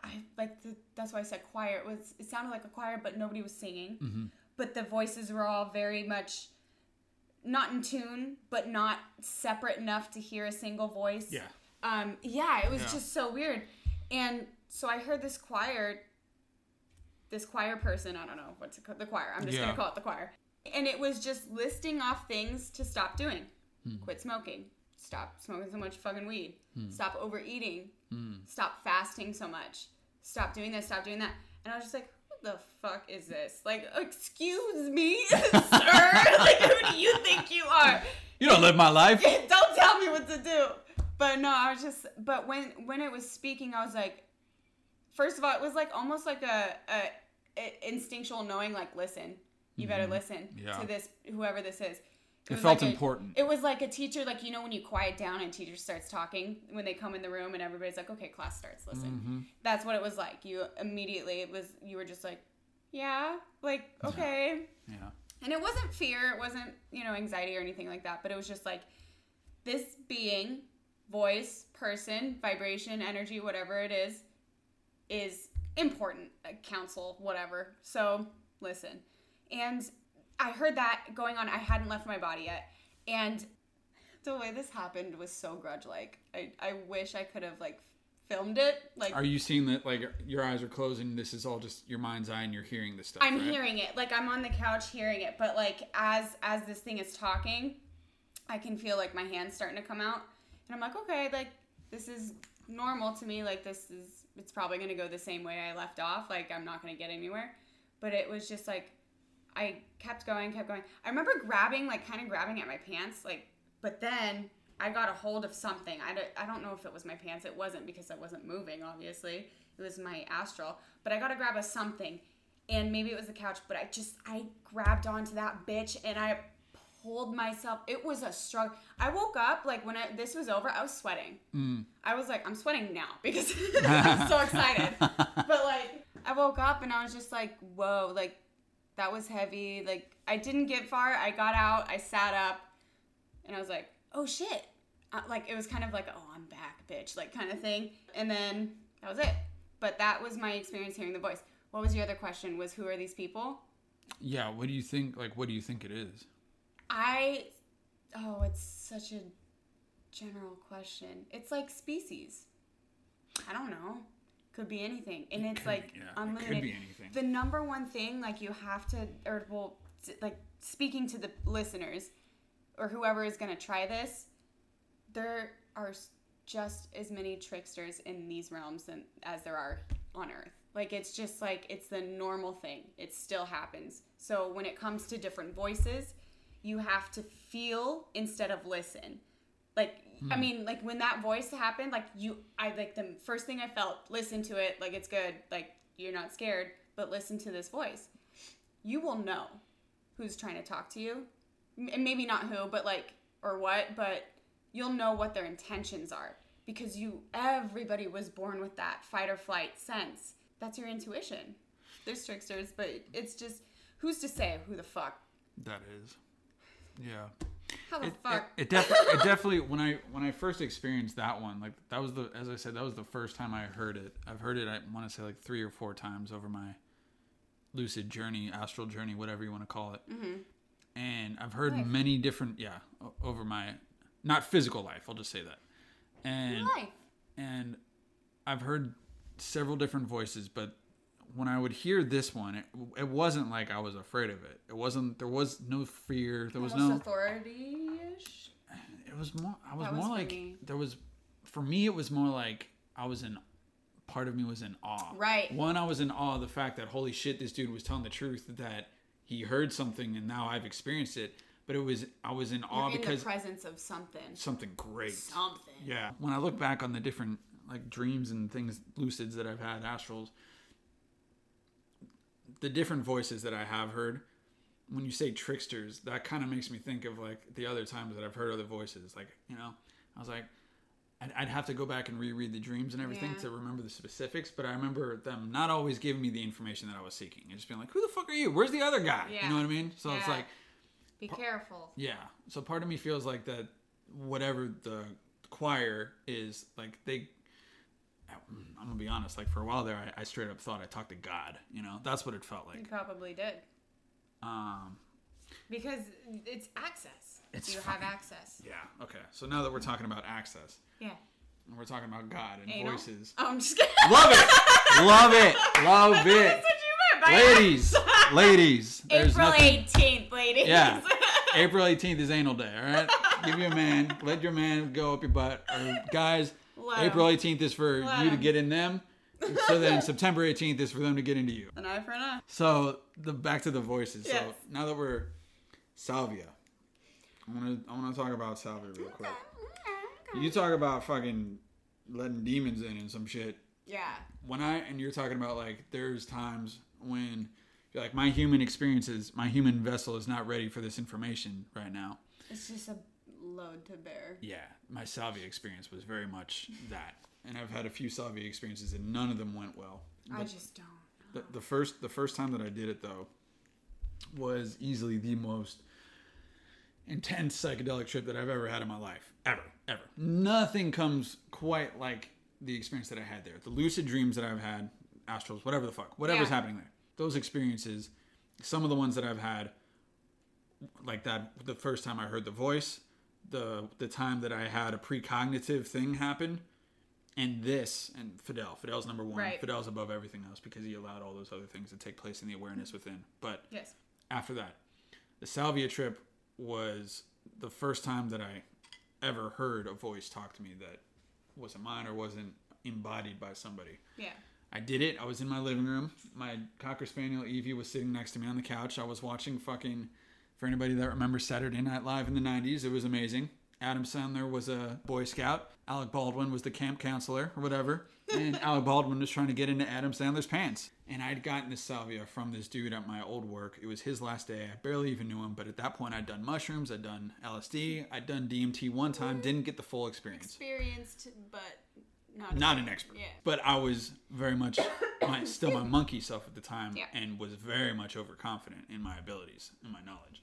B: I like the, that's why I said choir. It was it sounded like a choir, but nobody was singing.
C: Mm-hmm.
B: But the voices were all very much not in tune, but not separate enough to hear a single voice.
C: Yeah.
B: Um, yeah, it was
C: Yeah.
B: just so weird. And so I heard this choir, this choir person, I don't know what's it called, the choir. I'm just
C: Yeah.
B: gonna call it the choir. And it was just listing off things to stop doing.
C: Hmm.
B: Quit smoking. Stop smoking so much fucking weed.
C: Hmm.
B: Stop overeating. Stop fasting so much. Stop doing this. Stop doing that. And I was just like, what the fuck is this? Like, excuse me, sir. like, who do you think you are?
C: You don't live my life.
B: don't tell me what to do. But no, I was just. But when when it was speaking, I was like, first of all, it was like almost like a, a, a instinctual knowing, like, listen, you better listen
C: Mm-hmm. Yeah.
B: to this, whoever this is.
C: It
B: was
C: felt
B: like a-
C: important.
B: it was like a teacher, like you know, when you quiet down and teacher starts talking when they come in the room and everybody's like, okay, class starts, listen.
C: Mm-hmm.
B: That's what it was like. You immediately it was you were just like, yeah, like okay.
C: Yeah.
B: And it wasn't fear, it wasn't, you know, anxiety or anything like that, but it was just like this being, voice, person, vibration, energy, whatever it is, is important. Like counsel, whatever. So listen. And I heard that going on. I hadn't left my body yet. And the way this happened was so grudge like. I, I wish I could have like filmed it. Like
C: Are you seeing that? Like your eyes are closing. This is all just your mind's eye, and you're hearing this stuff.
B: I'm
C: right?
B: hearing it. Like I'm on the couch hearing it, but like as as this thing is talking, I can feel like my hands starting to come out, and I'm like, okay, like this is normal to me. Like this is it's probably gonna go the same way I left off. Like I'm not gonna get anywhere. But it was just like I kept going, kept going. I remember grabbing, like kind of grabbing at my pants, like, but then I got a hold of something. I don't, I don't know if it was my pants. It wasn't because I wasn't moving, obviously. It was my astral. But I got to grab a something. And maybe it was the couch, but I just, I grabbed onto that bitch and I pulled myself. It was a struggle. I woke up, like, when I, this was over, I was sweating. Mm. I was like, I'm sweating now because I'm so excited. But like, I woke up and I was just like, whoa, like that was heavy. Like I didn't get far. I got out. I sat up, and I was like, oh shit. Uh, like it was kind of like, oh, I'm back, bitch, like kind of thing. And then that was it. But that was my experience hearing the voice. What was your other question? Was who are these people?
C: Yeah. What do you think? Like, what do you think it is?
B: I, oh, it's such a general question. It's like species. I don't know. Could be anything, and it's
C: could-
B: like
C: yeah, it
B: unlimited.
C: could be anything.
B: The number one thing, like you have to, or well, like speaking to the listeners, or whoever is gonna try this, there are just as many tricksters in these realms than as there are on Earth. Like it's just like it's the normal thing. It still happens. So when it comes to different voices, you have to feel instead of listen. Like I hmm. mean, like when that voice happened, like you, I like the first thing I felt. Listen to it, like it's good. Like you're not scared, but listen to this voice. You will know who's trying to talk to you, and maybe not who, but like or what, but you'll know what their intentions are because you. Everybody was born with that fight or flight sense. That's your intuition. There's tricksters, but it's just who's to say who the fuck?
C: That is. Yeah.
B: How the
C: It,
B: fuck?
C: it, it, def- it definitely when I when I first experienced that one like that was the as I said that was the first time I heard it. I've heard it I want to say like three or four times over my lucid journey, astral journey, whatever you want to call it. Mm-hmm. And I've heard
B: Life.
C: many different yeah over my not physical life. I'll just say that. And and I've heard several different voices, but when I would hear this one, it, it wasn't like I was afraid of it. It wasn't. There was no fear. There was
B: Almost
C: no.
B: authority-ish.
C: It was more. I was
B: was
C: more like
B: me.
C: there was. For me, it was more like I was in. Part of me was in awe.
B: Right.
C: One, I was in awe of the fact that holy shit, this dude was telling the truth. That he heard something and now I've experienced it. But it was I was in awe
B: in
C: because
B: the presence of something.
C: something great.
B: Something.
C: Yeah. When I look back on the different like dreams and things, lucids that I've had, astrals, the different voices that I have heard, when you say tricksters, that kind of makes me think of like the other times that I've heard other voices. Like, you know, I was like, I'd, I'd have to go back and reread the dreams and everything
B: Yeah.
C: to remember the specifics. But I remember them not always giving me the information that I was seeking and just being like, "Who the fuck are you? Where's the other guy?"
B: Yeah.
C: You know what I mean? So it's like,
B: Be careful.
C: yeah. So part of me feels like that whatever the choir is, like they. I'm gonna be honest. Like for a while there, I, I straight up thought I talked to God. You know, that's what it felt like.
B: You probably did.
C: Um,
B: Because it's access.
C: It's
B: you
C: fucking-
B: have access.
C: yeah. Okay. So now that we're talking about access,
B: Yeah.
C: and we're talking about God and
B: Anal?
C: voices.
B: Oh, I'm just kidding.
C: Love it. Love it. Love it.
B: That's what you meant by
C: Ladies, ladies. There's
B: April
C: nothing.
B: 18th, ladies.
C: Yeah. April 18th is anal day, all right? Give your man, let your man go up your butt. Or guys,
B: 'em.
C: April 18th is for
B: Let
C: you to get in them. So then September 18th is for them to get into you.
B: An eye for an eye.
C: So the back to the voices. So now that we're salvia, I want to I want to talk about salvia real quick. You talk about fucking letting demons in and some shit.
B: Yeah.
C: when I and you're talking about like there's times when you're like my human experiences, my human vessel is not ready for this information right now.
B: It's just a load to bear.
C: Yeah, my salvia experience was very much that, and I've had a few salvia experiences and none of them went well.
B: I
C: But
B: just don't.
C: the, the first the first time that I did it though was easily the most intense psychedelic trip that I've ever had in my life. Ever, ever. Nothing comes quite like the experience that I had there. The lucid dreams that I've had, astrals, whatever the fuck, whatever's
B: Yeah.
C: happening there. Those experiences, some of the ones that I've had, like that, the first time I heard the voice, the the time that I had a precognitive thing happen, and this and Fidel. Fidel's number one.
B: Right.
C: Fidel's above everything else because he allowed all those other things to take place in the awareness within. But
B: Yes.
C: after that, the salvia trip was the first time that I ever heard a voice talk to me that wasn't mine or wasn't embodied by somebody.
B: Yeah.
C: I did it. I was in my living room. My cocker spaniel Evie was sitting next to me on the couch. I was watching fucking. For anybody that remembers Saturday Night Live in the '90s, it was amazing. Adam Sandler was a Boy Scout. Alec Baldwin was the camp counselor or whatever. And Alec Baldwin was trying to get into Adam Sandler's pants. And I'd gotten this salvia from this dude at my old work. It was his last day. I barely even knew him, but at that point, I'd done mushrooms, I'd done LSD, I'd done DMT one time, didn't get the full experience
B: Experienced, but not
C: not an expert,
B: Yeah.
C: but I was very much my still my monkey self at the time,
B: Yeah.
C: and was very much overconfident in my abilities and my knowledge.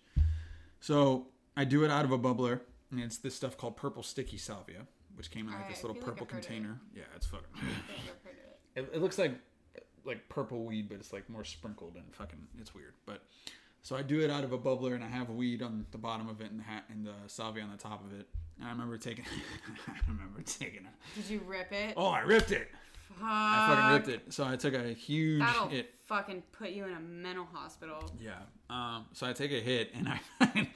C: So I do it out of a bubbler, and it's this stuff called purple sticky salvia, which came in like
B: Alright,
C: this
B: I
C: little
B: feel like
C: purple
B: I've heard of it.
C: container. Yeah, it's fucking.
B: I think I've heard of it.
C: It, it looks like like purple weed, but it's like more sprinkled and fucking. It's weird, but. So I do it out of a bubbler, and I have weed on the bottom of it, and the hat, and the salvia on the top of it. And I remember taking, I remember taking it.
B: Did you rip it?
C: Oh, I ripped it. Fuck. I fucking ripped it. So I took a huge
B: That'll
C: hit.
B: fucking put you in a mental hospital.
C: Yeah. Um. So I take a hit and I,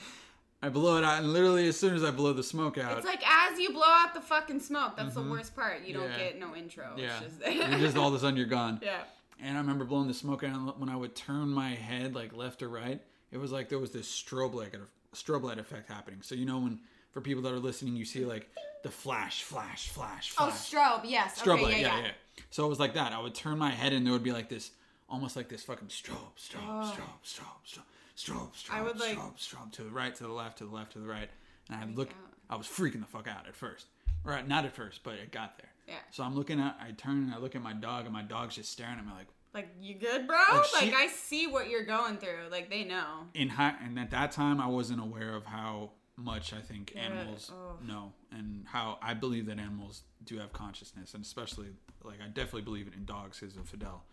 C: I blow it out, and literally as soon as I blow the smoke out,
B: It's like as you blow out the fucking smoke. That's the worst part. You don't
C: Mm-hmm. Yeah.
B: get no intro.
C: yeah,
B: It's just
C: just all of a sudden you're gone.
B: yeah.
C: And I remember blowing the smoke out, and when I would turn my head like left or right, it was like there was this strobe light, strobe light effect happening. So you know when for people that are listening, you see like the flash, flash, flash,
B: Oh, strobe. Yes.
C: strobe
B: okay,
C: light,
B: yeah,
C: yeah,
B: yeah.
C: yeah, So it was like that. I would turn my head and there would be like this, almost like this fucking strobe, strobe,
B: Oh.
C: strobe, strobe, strobe, strobe, strobe,
B: I would, like-
C: strobe, strobe, to the right, to the left, to the left, to the right. And I'd look,
B: out.
C: I was freaking the fuck out at first. Or not at first, but it got there.
B: Yeah.
C: So I'm looking at, I turn and I look at my dog and my dog's just staring at me like,
B: Like you good, bro?
C: Like,
B: Like, I see what you're going through. Like they know.
C: in high, and at that time I wasn't aware of how much I think
B: Yeah,
C: animals
B: oh.
C: know and how I believe that animals do have consciousness and especially like I definitely believe it in dogs because of Fidel.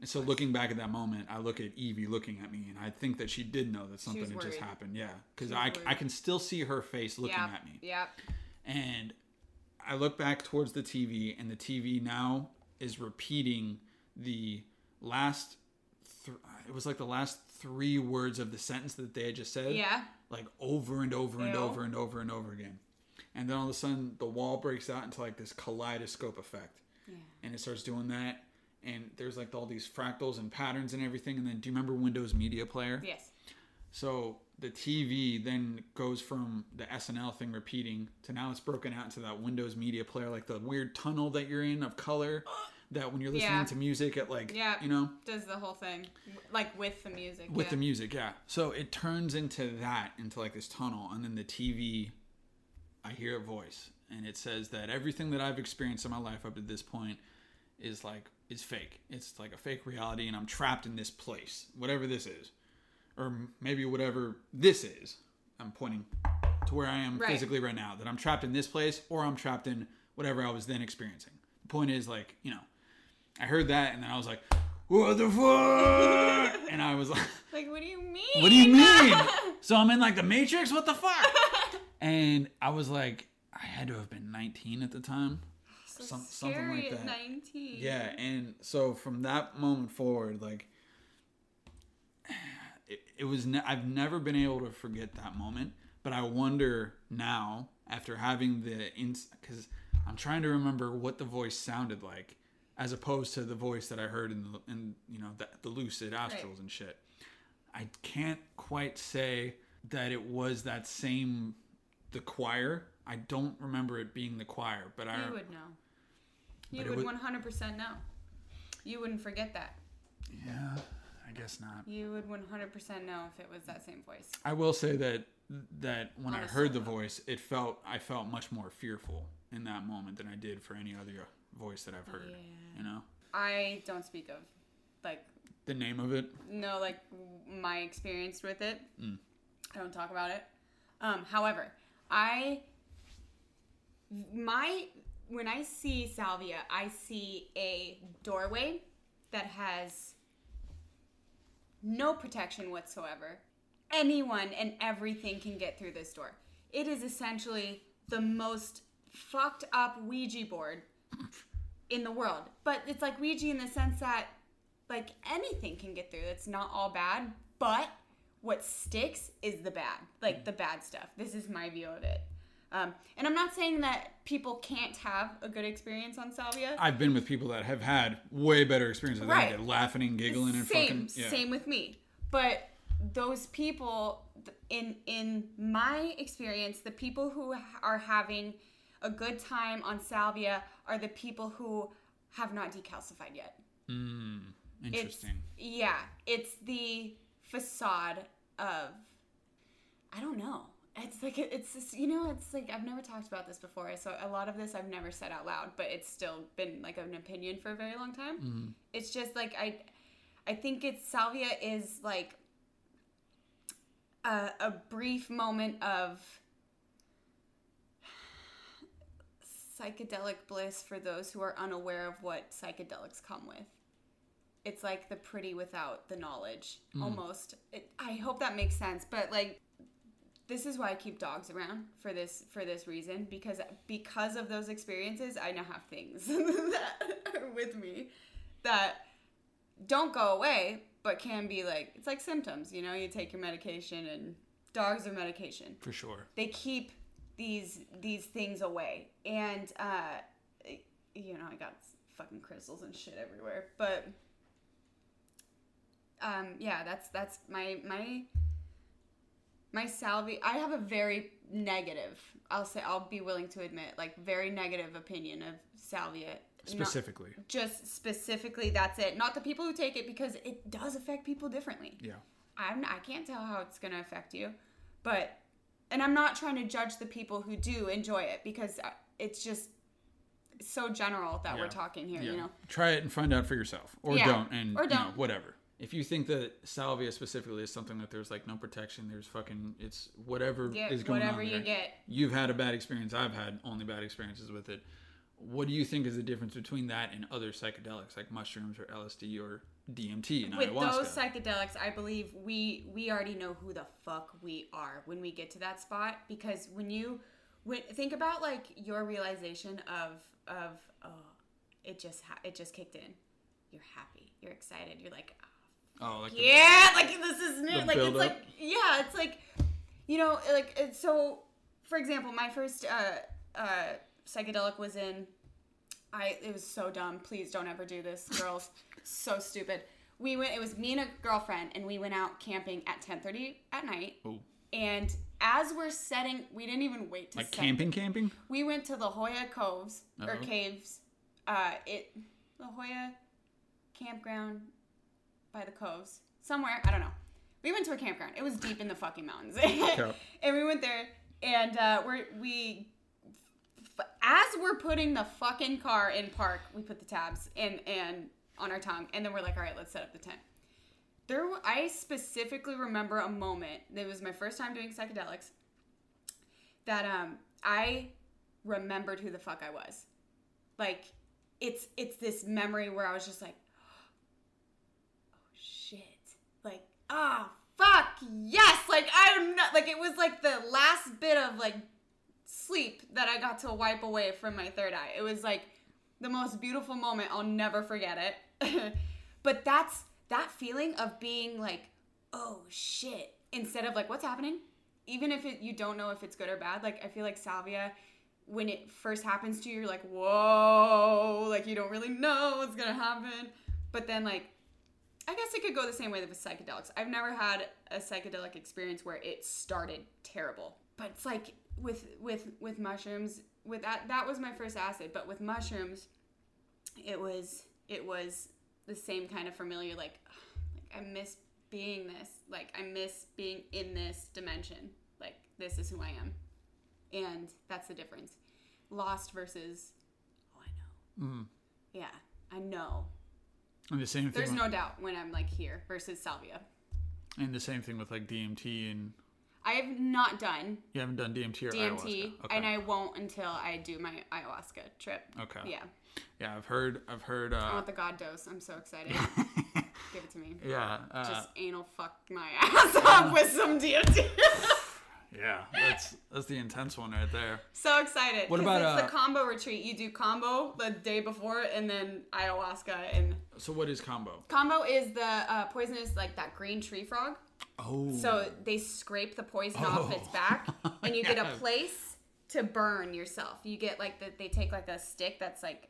C: And so looking back at that moment, I look at Evie looking at me and I think that she did know that something had just happened. Yeah, because I
B: worried.
C: I can still see her face looking
B: yeah.
C: at me.
B: Yeah.
C: And I look back towards the TV, and the TV now is repeating the last. Th- it was like the last three words of the sentence that they had just said.
B: Yeah.
C: Like over and over and
B: Ew.
C: over and over and over again. And then all of a sudden, the wall breaks out into like this kaleidoscope effect.
B: Yeah.
C: And it starts doing that. And there's like all these fractals and patterns and everything. And then, do you remember Windows Media Player?
B: Yes.
C: So the TV then goes from the SNL thing repeating to now it's broken out into that Windows Media Player, like the weird tunnel that you're in of color. That when you're listening
B: Yeah.
C: to music at like,
B: Yeah.
C: you know,
B: Does the whole thing, like with the music.
C: with
B: yeah.
C: the music, yeah. So it turns into that, into like this tunnel, and then the TV, I hear a voice, and it says that everything that I've experienced in my life up to this point is like is fake. It's like a fake reality, and I'm trapped in this place, whatever this is, or maybe whatever this is. I'm pointing to where I am
B: Right.
C: physically right now. That I'm trapped in this place, or I'm trapped in whatever I was then experiencing. The point is, like, you know, I heard that, and then I was like, "What the fuck?" and I was like.
B: Like, what do you mean?
C: What do you mean? so I'm in like the Matrix? What the fuck? and I was like, I had to have been 19 at the time.
B: So
C: some- something like
B: at
C: that.
B: 19.
C: Yeah, and so from that moment forward, like, it, it was, ne- I've never been able to forget that moment. But I wonder now, after having the, ins, because I'm trying to remember what the voice sounded like, as opposed to the voice that I heard in the, in you know, the, the lucid astrals and shit. I can't quite say that it was that same the choir. I don't remember it being the choir, but I
B: You would know. You would
C: would-
B: 100% know. You wouldn't forget that.
C: yeah, I guess not.
B: You would 100% know if it was that same voice.
C: I will say that that when I heard the voice, it felt I felt much more fearful in that moment than I did for any other voice that I've heard.
B: Yeah.
C: You know,
B: I don't speak of, like,
C: the name of it.
B: no, like, my experience with it.
C: Mm.
B: I don't talk about it. Um, however, I, my, when I see salvia, I see a doorway that has no protection whatsoever. Anyone and everything can get through this door. It is essentially the most fucked up Ouija board in the world. But it's like Ouija in the sense that like anything can get through. It's not all bad, but what sticks is the bad, like the bad stuff. This is my view of it. Um, and I'm not saying that people can't have a good experience on salvia.
C: I've been with people that have had way better experiences
B: Right.
C: laughing and giggling and
B: same,
C: fucking. Yeah.
B: same with me. But those people, in in my experience, the people who are having a good time on salvia are the people who have not decalcified yet.
C: Mm,
B: It's
C: interesting.
B: yeah, it's the facade of I don't know. It's like it's just, you know it's like I've never talked about this before, so a lot of this I've never said out loud, but it's still been like an opinion for a very long time.
C: Mm-hmm.
B: It's just like I I think it's salvia is like a, a brief moment of psychedelic bliss for those who are unaware of what psychedelics come with. It's like the pretty without the knowledge, almost. It, I hope that makes sense, but like this is why I keep dogs around for this for this reason because because of those experiences, I now have things that are with me that don't go away, but can be like it's like symptoms. You know, you take your medication, and dogs are medication
C: For sure.
B: they keep these these things away and uh you know i got fucking crystals and shit everywhere but um yeah that's that's my my my salvi i have a very negative i'll say i'll be willing to admit like very negative opinion of salvia Not-
C: Specifically.
B: just specifically that's it not the people who take it because it does affect people differently
C: Yeah.
B: I'm I can't tell how it's gonna affect you, but and I'm not trying to judge the people who do enjoy it because uh, it's just so general that we're talking here.
C: Yeah.
B: You know,
C: Try it and find out for yourself, or
B: Yeah.
C: don't, and
B: Or
C: you know,
B: don't.
C: whatever. If you think that salvia specifically is something that there's like no protection, there's fucking it's whatever
B: get
C: is going
B: whatever
C: on.
B: you
C: there.
B: get.
C: You've had a bad experience. I've had only bad experiences with it. What do you think is the difference between that and other psychedelics like mushrooms or LSD or DMT and
B: With
C: ayahuasca?
B: those psychedelics, I believe we we already know who the fuck we are when we get to that spot because when you when think about like your realization of of oh it just ha- it just kicked in. You're happy. You're excited. You're like
C: oh, like the-
B: yeah like this is new like it's
C: build-up?
B: like yeah it's like you know like it's so for example my first uh uh psychedelic was in i it was so dumb please don't ever do this girls so stupid we went it was me and a girlfriend and we went out camping at 10:30 at night
C: Ooh.
B: and as we're setting we didn't even wait to
C: like
B: set
C: camping, camping.
B: we went to La Jolla Coves or
C: Uh-oh.
B: caves. Uh, it La Jolla campground by the coves somewhere. I don't know. We went to a campground. It was deep in the fucking mountains, and we went there. And uh, we're we as we're putting the fucking car in park, we put the tabs and and on our tongue, and then we're like, all right, let's set up the tent. There, I specifically remember a moment. It was my first time doing psychedelics. That um, I remembered who the fuck I was. Like, it's it's this memory where I was just like, oh shit, ah fuck yes, like I'm not like it was like the last bit of like sleep that I got to wipe away from my third eye. It was like the most beautiful moment. I'll never forget it. but that's that feeling of being like, oh shit, instead of like, what's happening? Even if it, you don't know if it's good or bad, like I feel like salvia, when it first happens to you, you're like, whoa, like you don't really know what's gonna happen. But then like I guess it could go the same way with psychedelics. I've never had a psychedelic experience where it started terrible. But it's like with with with mushrooms, with that that was my first acid, but with mushrooms it was it was the same kind of familiar like like I miss being this. Like I miss being in this dimension. Like this is who I am. And that's the difference. Lost versus oh I know.
C: Mm.
B: Yeah, I know.
C: And the same thing.
B: There's
C: with,
B: no doubt when I'm like here versus salvia.
C: and the same thing with like DMT and
B: I have not done
C: you haven't done DMT or
B: DMT,
C: ayahuasca. Okay.
B: and I won't until I do my ayahuasca trip.
C: okay.
B: Yeah,
C: Yeah, I've heard. I've heard.
B: I
C: Uh,
B: want the god dose. I'm so excited. Give it to me.
C: yeah. Uh,
B: Just anal fuck my ass off with some DMT.
C: yeah. That's that's the intense one right there.
B: so excited.
C: What about,
B: it's the
C: uh,
B: kambo retreat? You do kambo the day before, and then ayahuasca. And
C: So what is kambo?
B: kambo is the uh, poisonous, like that green tree frog.
C: Oh.
B: So they scrape the poison off its
C: Oh.
B: back, and you get a place to burn yourself. You get like the, they take like a stick that's like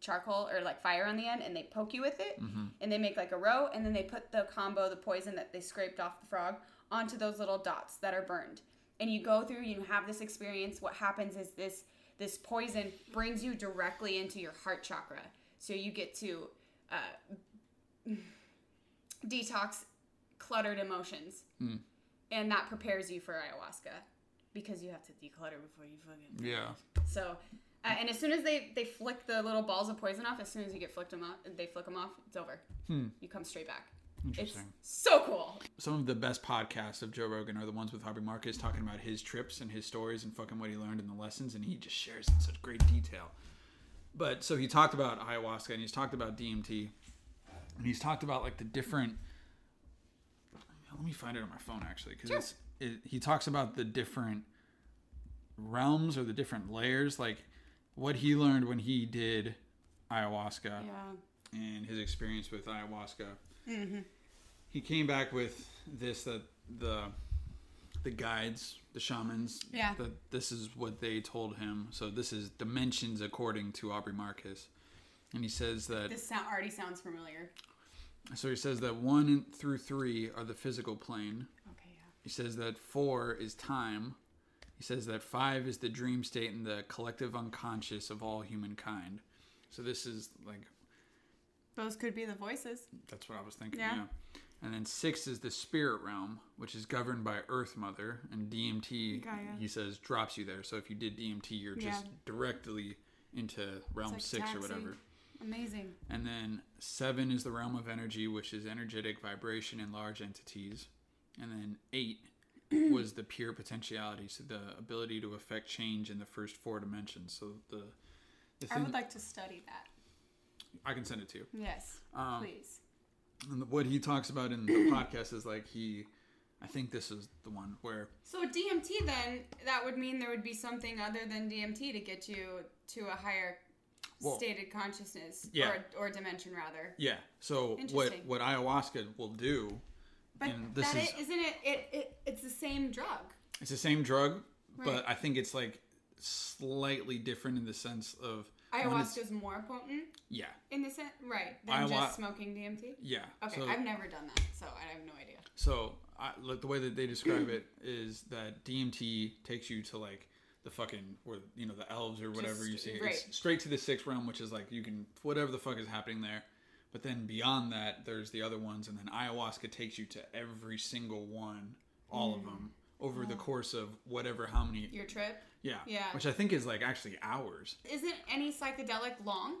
B: charcoal or like fire on the end, and they poke you with it,
C: Mm-hmm.
B: and they make like a row, and then they put the kambo, the poison that they scraped off the frog, onto those little dots that are burned. And you go through, you have this experience. What happens is this this poison brings you directly into your heart chakra, so you get to uh, detox cluttered emotions and that prepares you for ayahuasca because you have to declutter before you fucking
C: Yeah.
B: so uh, and as soon as they they flick the little balls of poison off as soon as you get flicked them off they flick them off it's over you come straight back it's
C: Interesting.
B: so cool
C: Some of the best podcasts of Joe Rogan are the ones with Aubrey Marcus talking about his trips and his stories and fucking what he learned and the lessons, and he just shares in such great detail. But so he talked about ayahuasca and he's talked about DMT, and he's talked about like the different. Let me find it on my phone actually, because
B: Sure.
C: it's it, he talks about the different realms or the different layers, like what he learned when he did ayahuasca
B: yeah
C: and his experience with ayahuasca. Mm-hmm. He came back with this that the the guides, the shamans,
B: Yeah.
C: that this is what they told him. So this is dimensions according to Aubrey Marcus. And he says that
B: this sound already sounds familiar
C: so he says that 1 through 3 are the physical plane.
B: okay yeah
C: He says that 4 is time. He says that 5 is the dream state and the collective unconscious of all humankind. So this is like
B: those could be the voices
C: That's what I was thinking.
B: Yeah.
C: Yeah. And then six is the spirit realm, which is governed by Earth Mother, and DMT.
B: Gaia.
C: He says drops you there. So if you did DMT, you're just directly into realm
B: like
C: six or whatever.
B: amazing
C: And then seven is the realm of energy, which is energetic vibration in large entities. And then eight was the pure potentiality, so the ability to affect change in the first four dimensions. So the the
B: i would like to study that
C: I can send it to you.
B: yes
C: Um,
B: please
C: And what he talks about in the podcast is like he, I think this is the one where
B: So DMT then that would mean there would be something other than DMT to get you to a higher
C: Well,
B: stated consciousness
C: yeah.
B: or, or dimension rather.
C: yeah. So what what ayahuasca will do,
B: But
C: and this
B: that
C: is
B: is, isn't it, it, it it's the same drug.
C: it's the same drug,
B: Right.
C: but I think it's like slightly different in the sense of when it's-
B: Ayahuasca is more potent
C: Yeah,
B: in the sense right than just smoking DMT.
C: yeah.
B: Okay,
C: So,
B: I've never done that, so I have no idea.
C: so I, like the way that they describe it is that DMT takes you to like the fucking where you know the elves or whatever you see.
B: right.
C: It's straight to the sixth realm, which is like you can whatever the fuck is happening there. But then beyond that, there's the other ones, and then ayahuasca takes you to every single one, all of mm. them, over the course of whatever how many
B: Your trip.
C: Yeah
B: Yeah.
C: which I think is like actually hours.
B: Isn't any psychedelic long?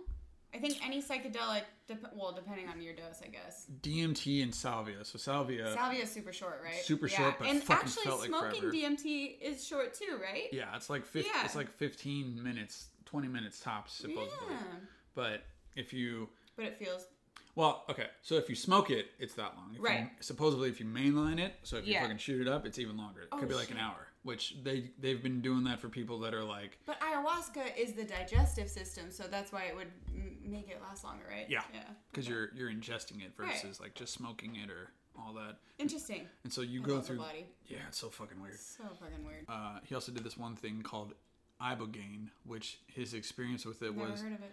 B: I think any psychedelic, dep- well, depending on your dose, I guess.
C: DMT and salvia. So salvia.
B: Salvia is super short, right?
C: Super
B: yeah.
C: short, but
B: and
C: fucking
B: actually,
C: felt like
B: smoking
C: forever.
B: DMT is short too, right?
C: yeah, it's like 50,
B: Yeah.
C: it's like 15 minutes, 20 minutes tops supposedly.
B: Yeah.
C: But if you
B: But it feels
C: well, okay, so if you smoke it, it's that long. If you-
B: Right.
C: supposedly, if you mainline it, so if you
B: Yeah.
C: fucking shoot it up, it's even longer. It
B: Oh,
C: could be oh, like an hour, which they they've been doing that for people that are like
B: But ayahuasca is the digestive system, so that's why it would m- make it last longer, right?
C: Yeah.
B: Yeah.
C: because you're you're ingesting it
B: Right.
C: versus like just smoking it or all that.
B: Interesting.
C: And so you
B: I
C: go through.
B: body.
C: Yeah, it's so fucking weird.
B: So fucking weird.
C: Uh, he also did this one thing called ibogaine, which his experience with it
B: Never
C: was
B: heard of it.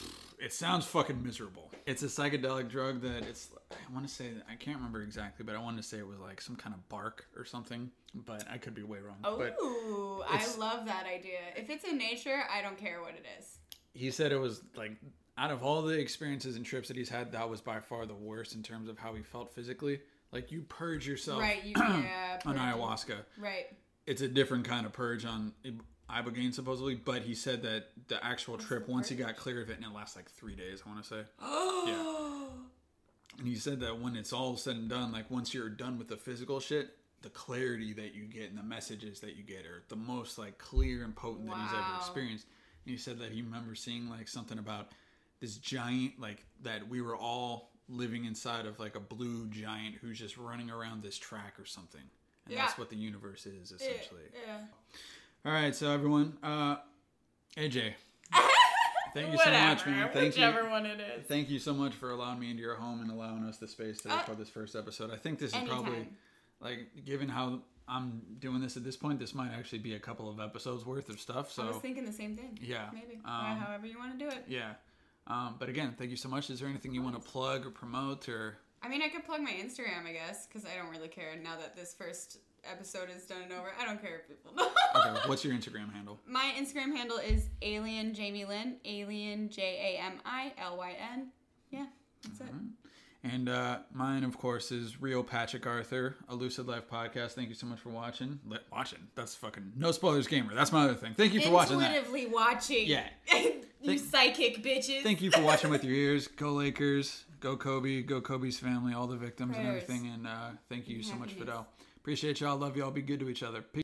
C: it sounds fucking miserable. It's a psychedelic drug that it's I want to say I can't remember exactly, but I wanted to say it was like some kind of bark or something, but I could be way wrong.
B: Oh, I love that idea. If it's in nature, I don't care what it is.
C: he said it was like out of all the experiences and trips that he's had, that was by far the worst in terms of how he felt physically. Like you purge yourself
B: Right, you yeah.
C: on ayahuasca.
B: Right.
C: It's a different kind of purge on ibogaine supposedly, but he said that the actual trip once he got clear of it and it lasts like three days. I want to say.
B: Oh.
C: And he said that when it's all said and done, like once you're done with the physical shit, the clarity that you get and the messages that you get are the most like clear and potent that he's ever experienced. And he said that he remembers seeing like something about this giant, like that we were all living inside of like a blue giant who's just running around this track or something. And
B: Yeah.
C: that's what the universe is essentially.
B: Yeah.
C: All right, so everyone, uh, AJ, thank you so much, man. Thank
B: whichever
C: you.
B: one it is.
C: Thank you so much for allowing me into your home and allowing us the space to
B: Uh,
C: record this first episode. I think this is probably like given how I'm doing this at this point, this might actually be a couple of episodes worth of stuff.
B: So I was thinking the same thing.
C: Yeah,
B: Maybe.
C: um,
B: However you want to do it.
C: yeah. Um, but again, thank you so much. Is there anything you want to plug or promote or?
B: I mean, I could plug my Instagram, I guess, because I don't really care now that this first episode is done and over. I don't care if people know.
C: Okay, what's your Instagram handle?
B: My Instagram handle is Alien Jamie Lynn. Alien J A M I L Y N. Yeah, that's it.
C: And uh, mine, of course, is Real Patrick Arthur, a Lucid Life podcast. Thank you so much for watching. Li- watching. That's fucking no spoilers gamer. That's my other thing. Thank you for watching that.
B: Intuitively watching.
C: Yeah.
B: you
C: Thank-
B: psychic bitches.
C: Thank you for watching with your ears. Go Lakers. Go Kobe. Go Kobe's family. All the victims and everything. And uh, thank you so much. Fidel. Appreciate y'all. Love y'all. Be good to each other. Peace.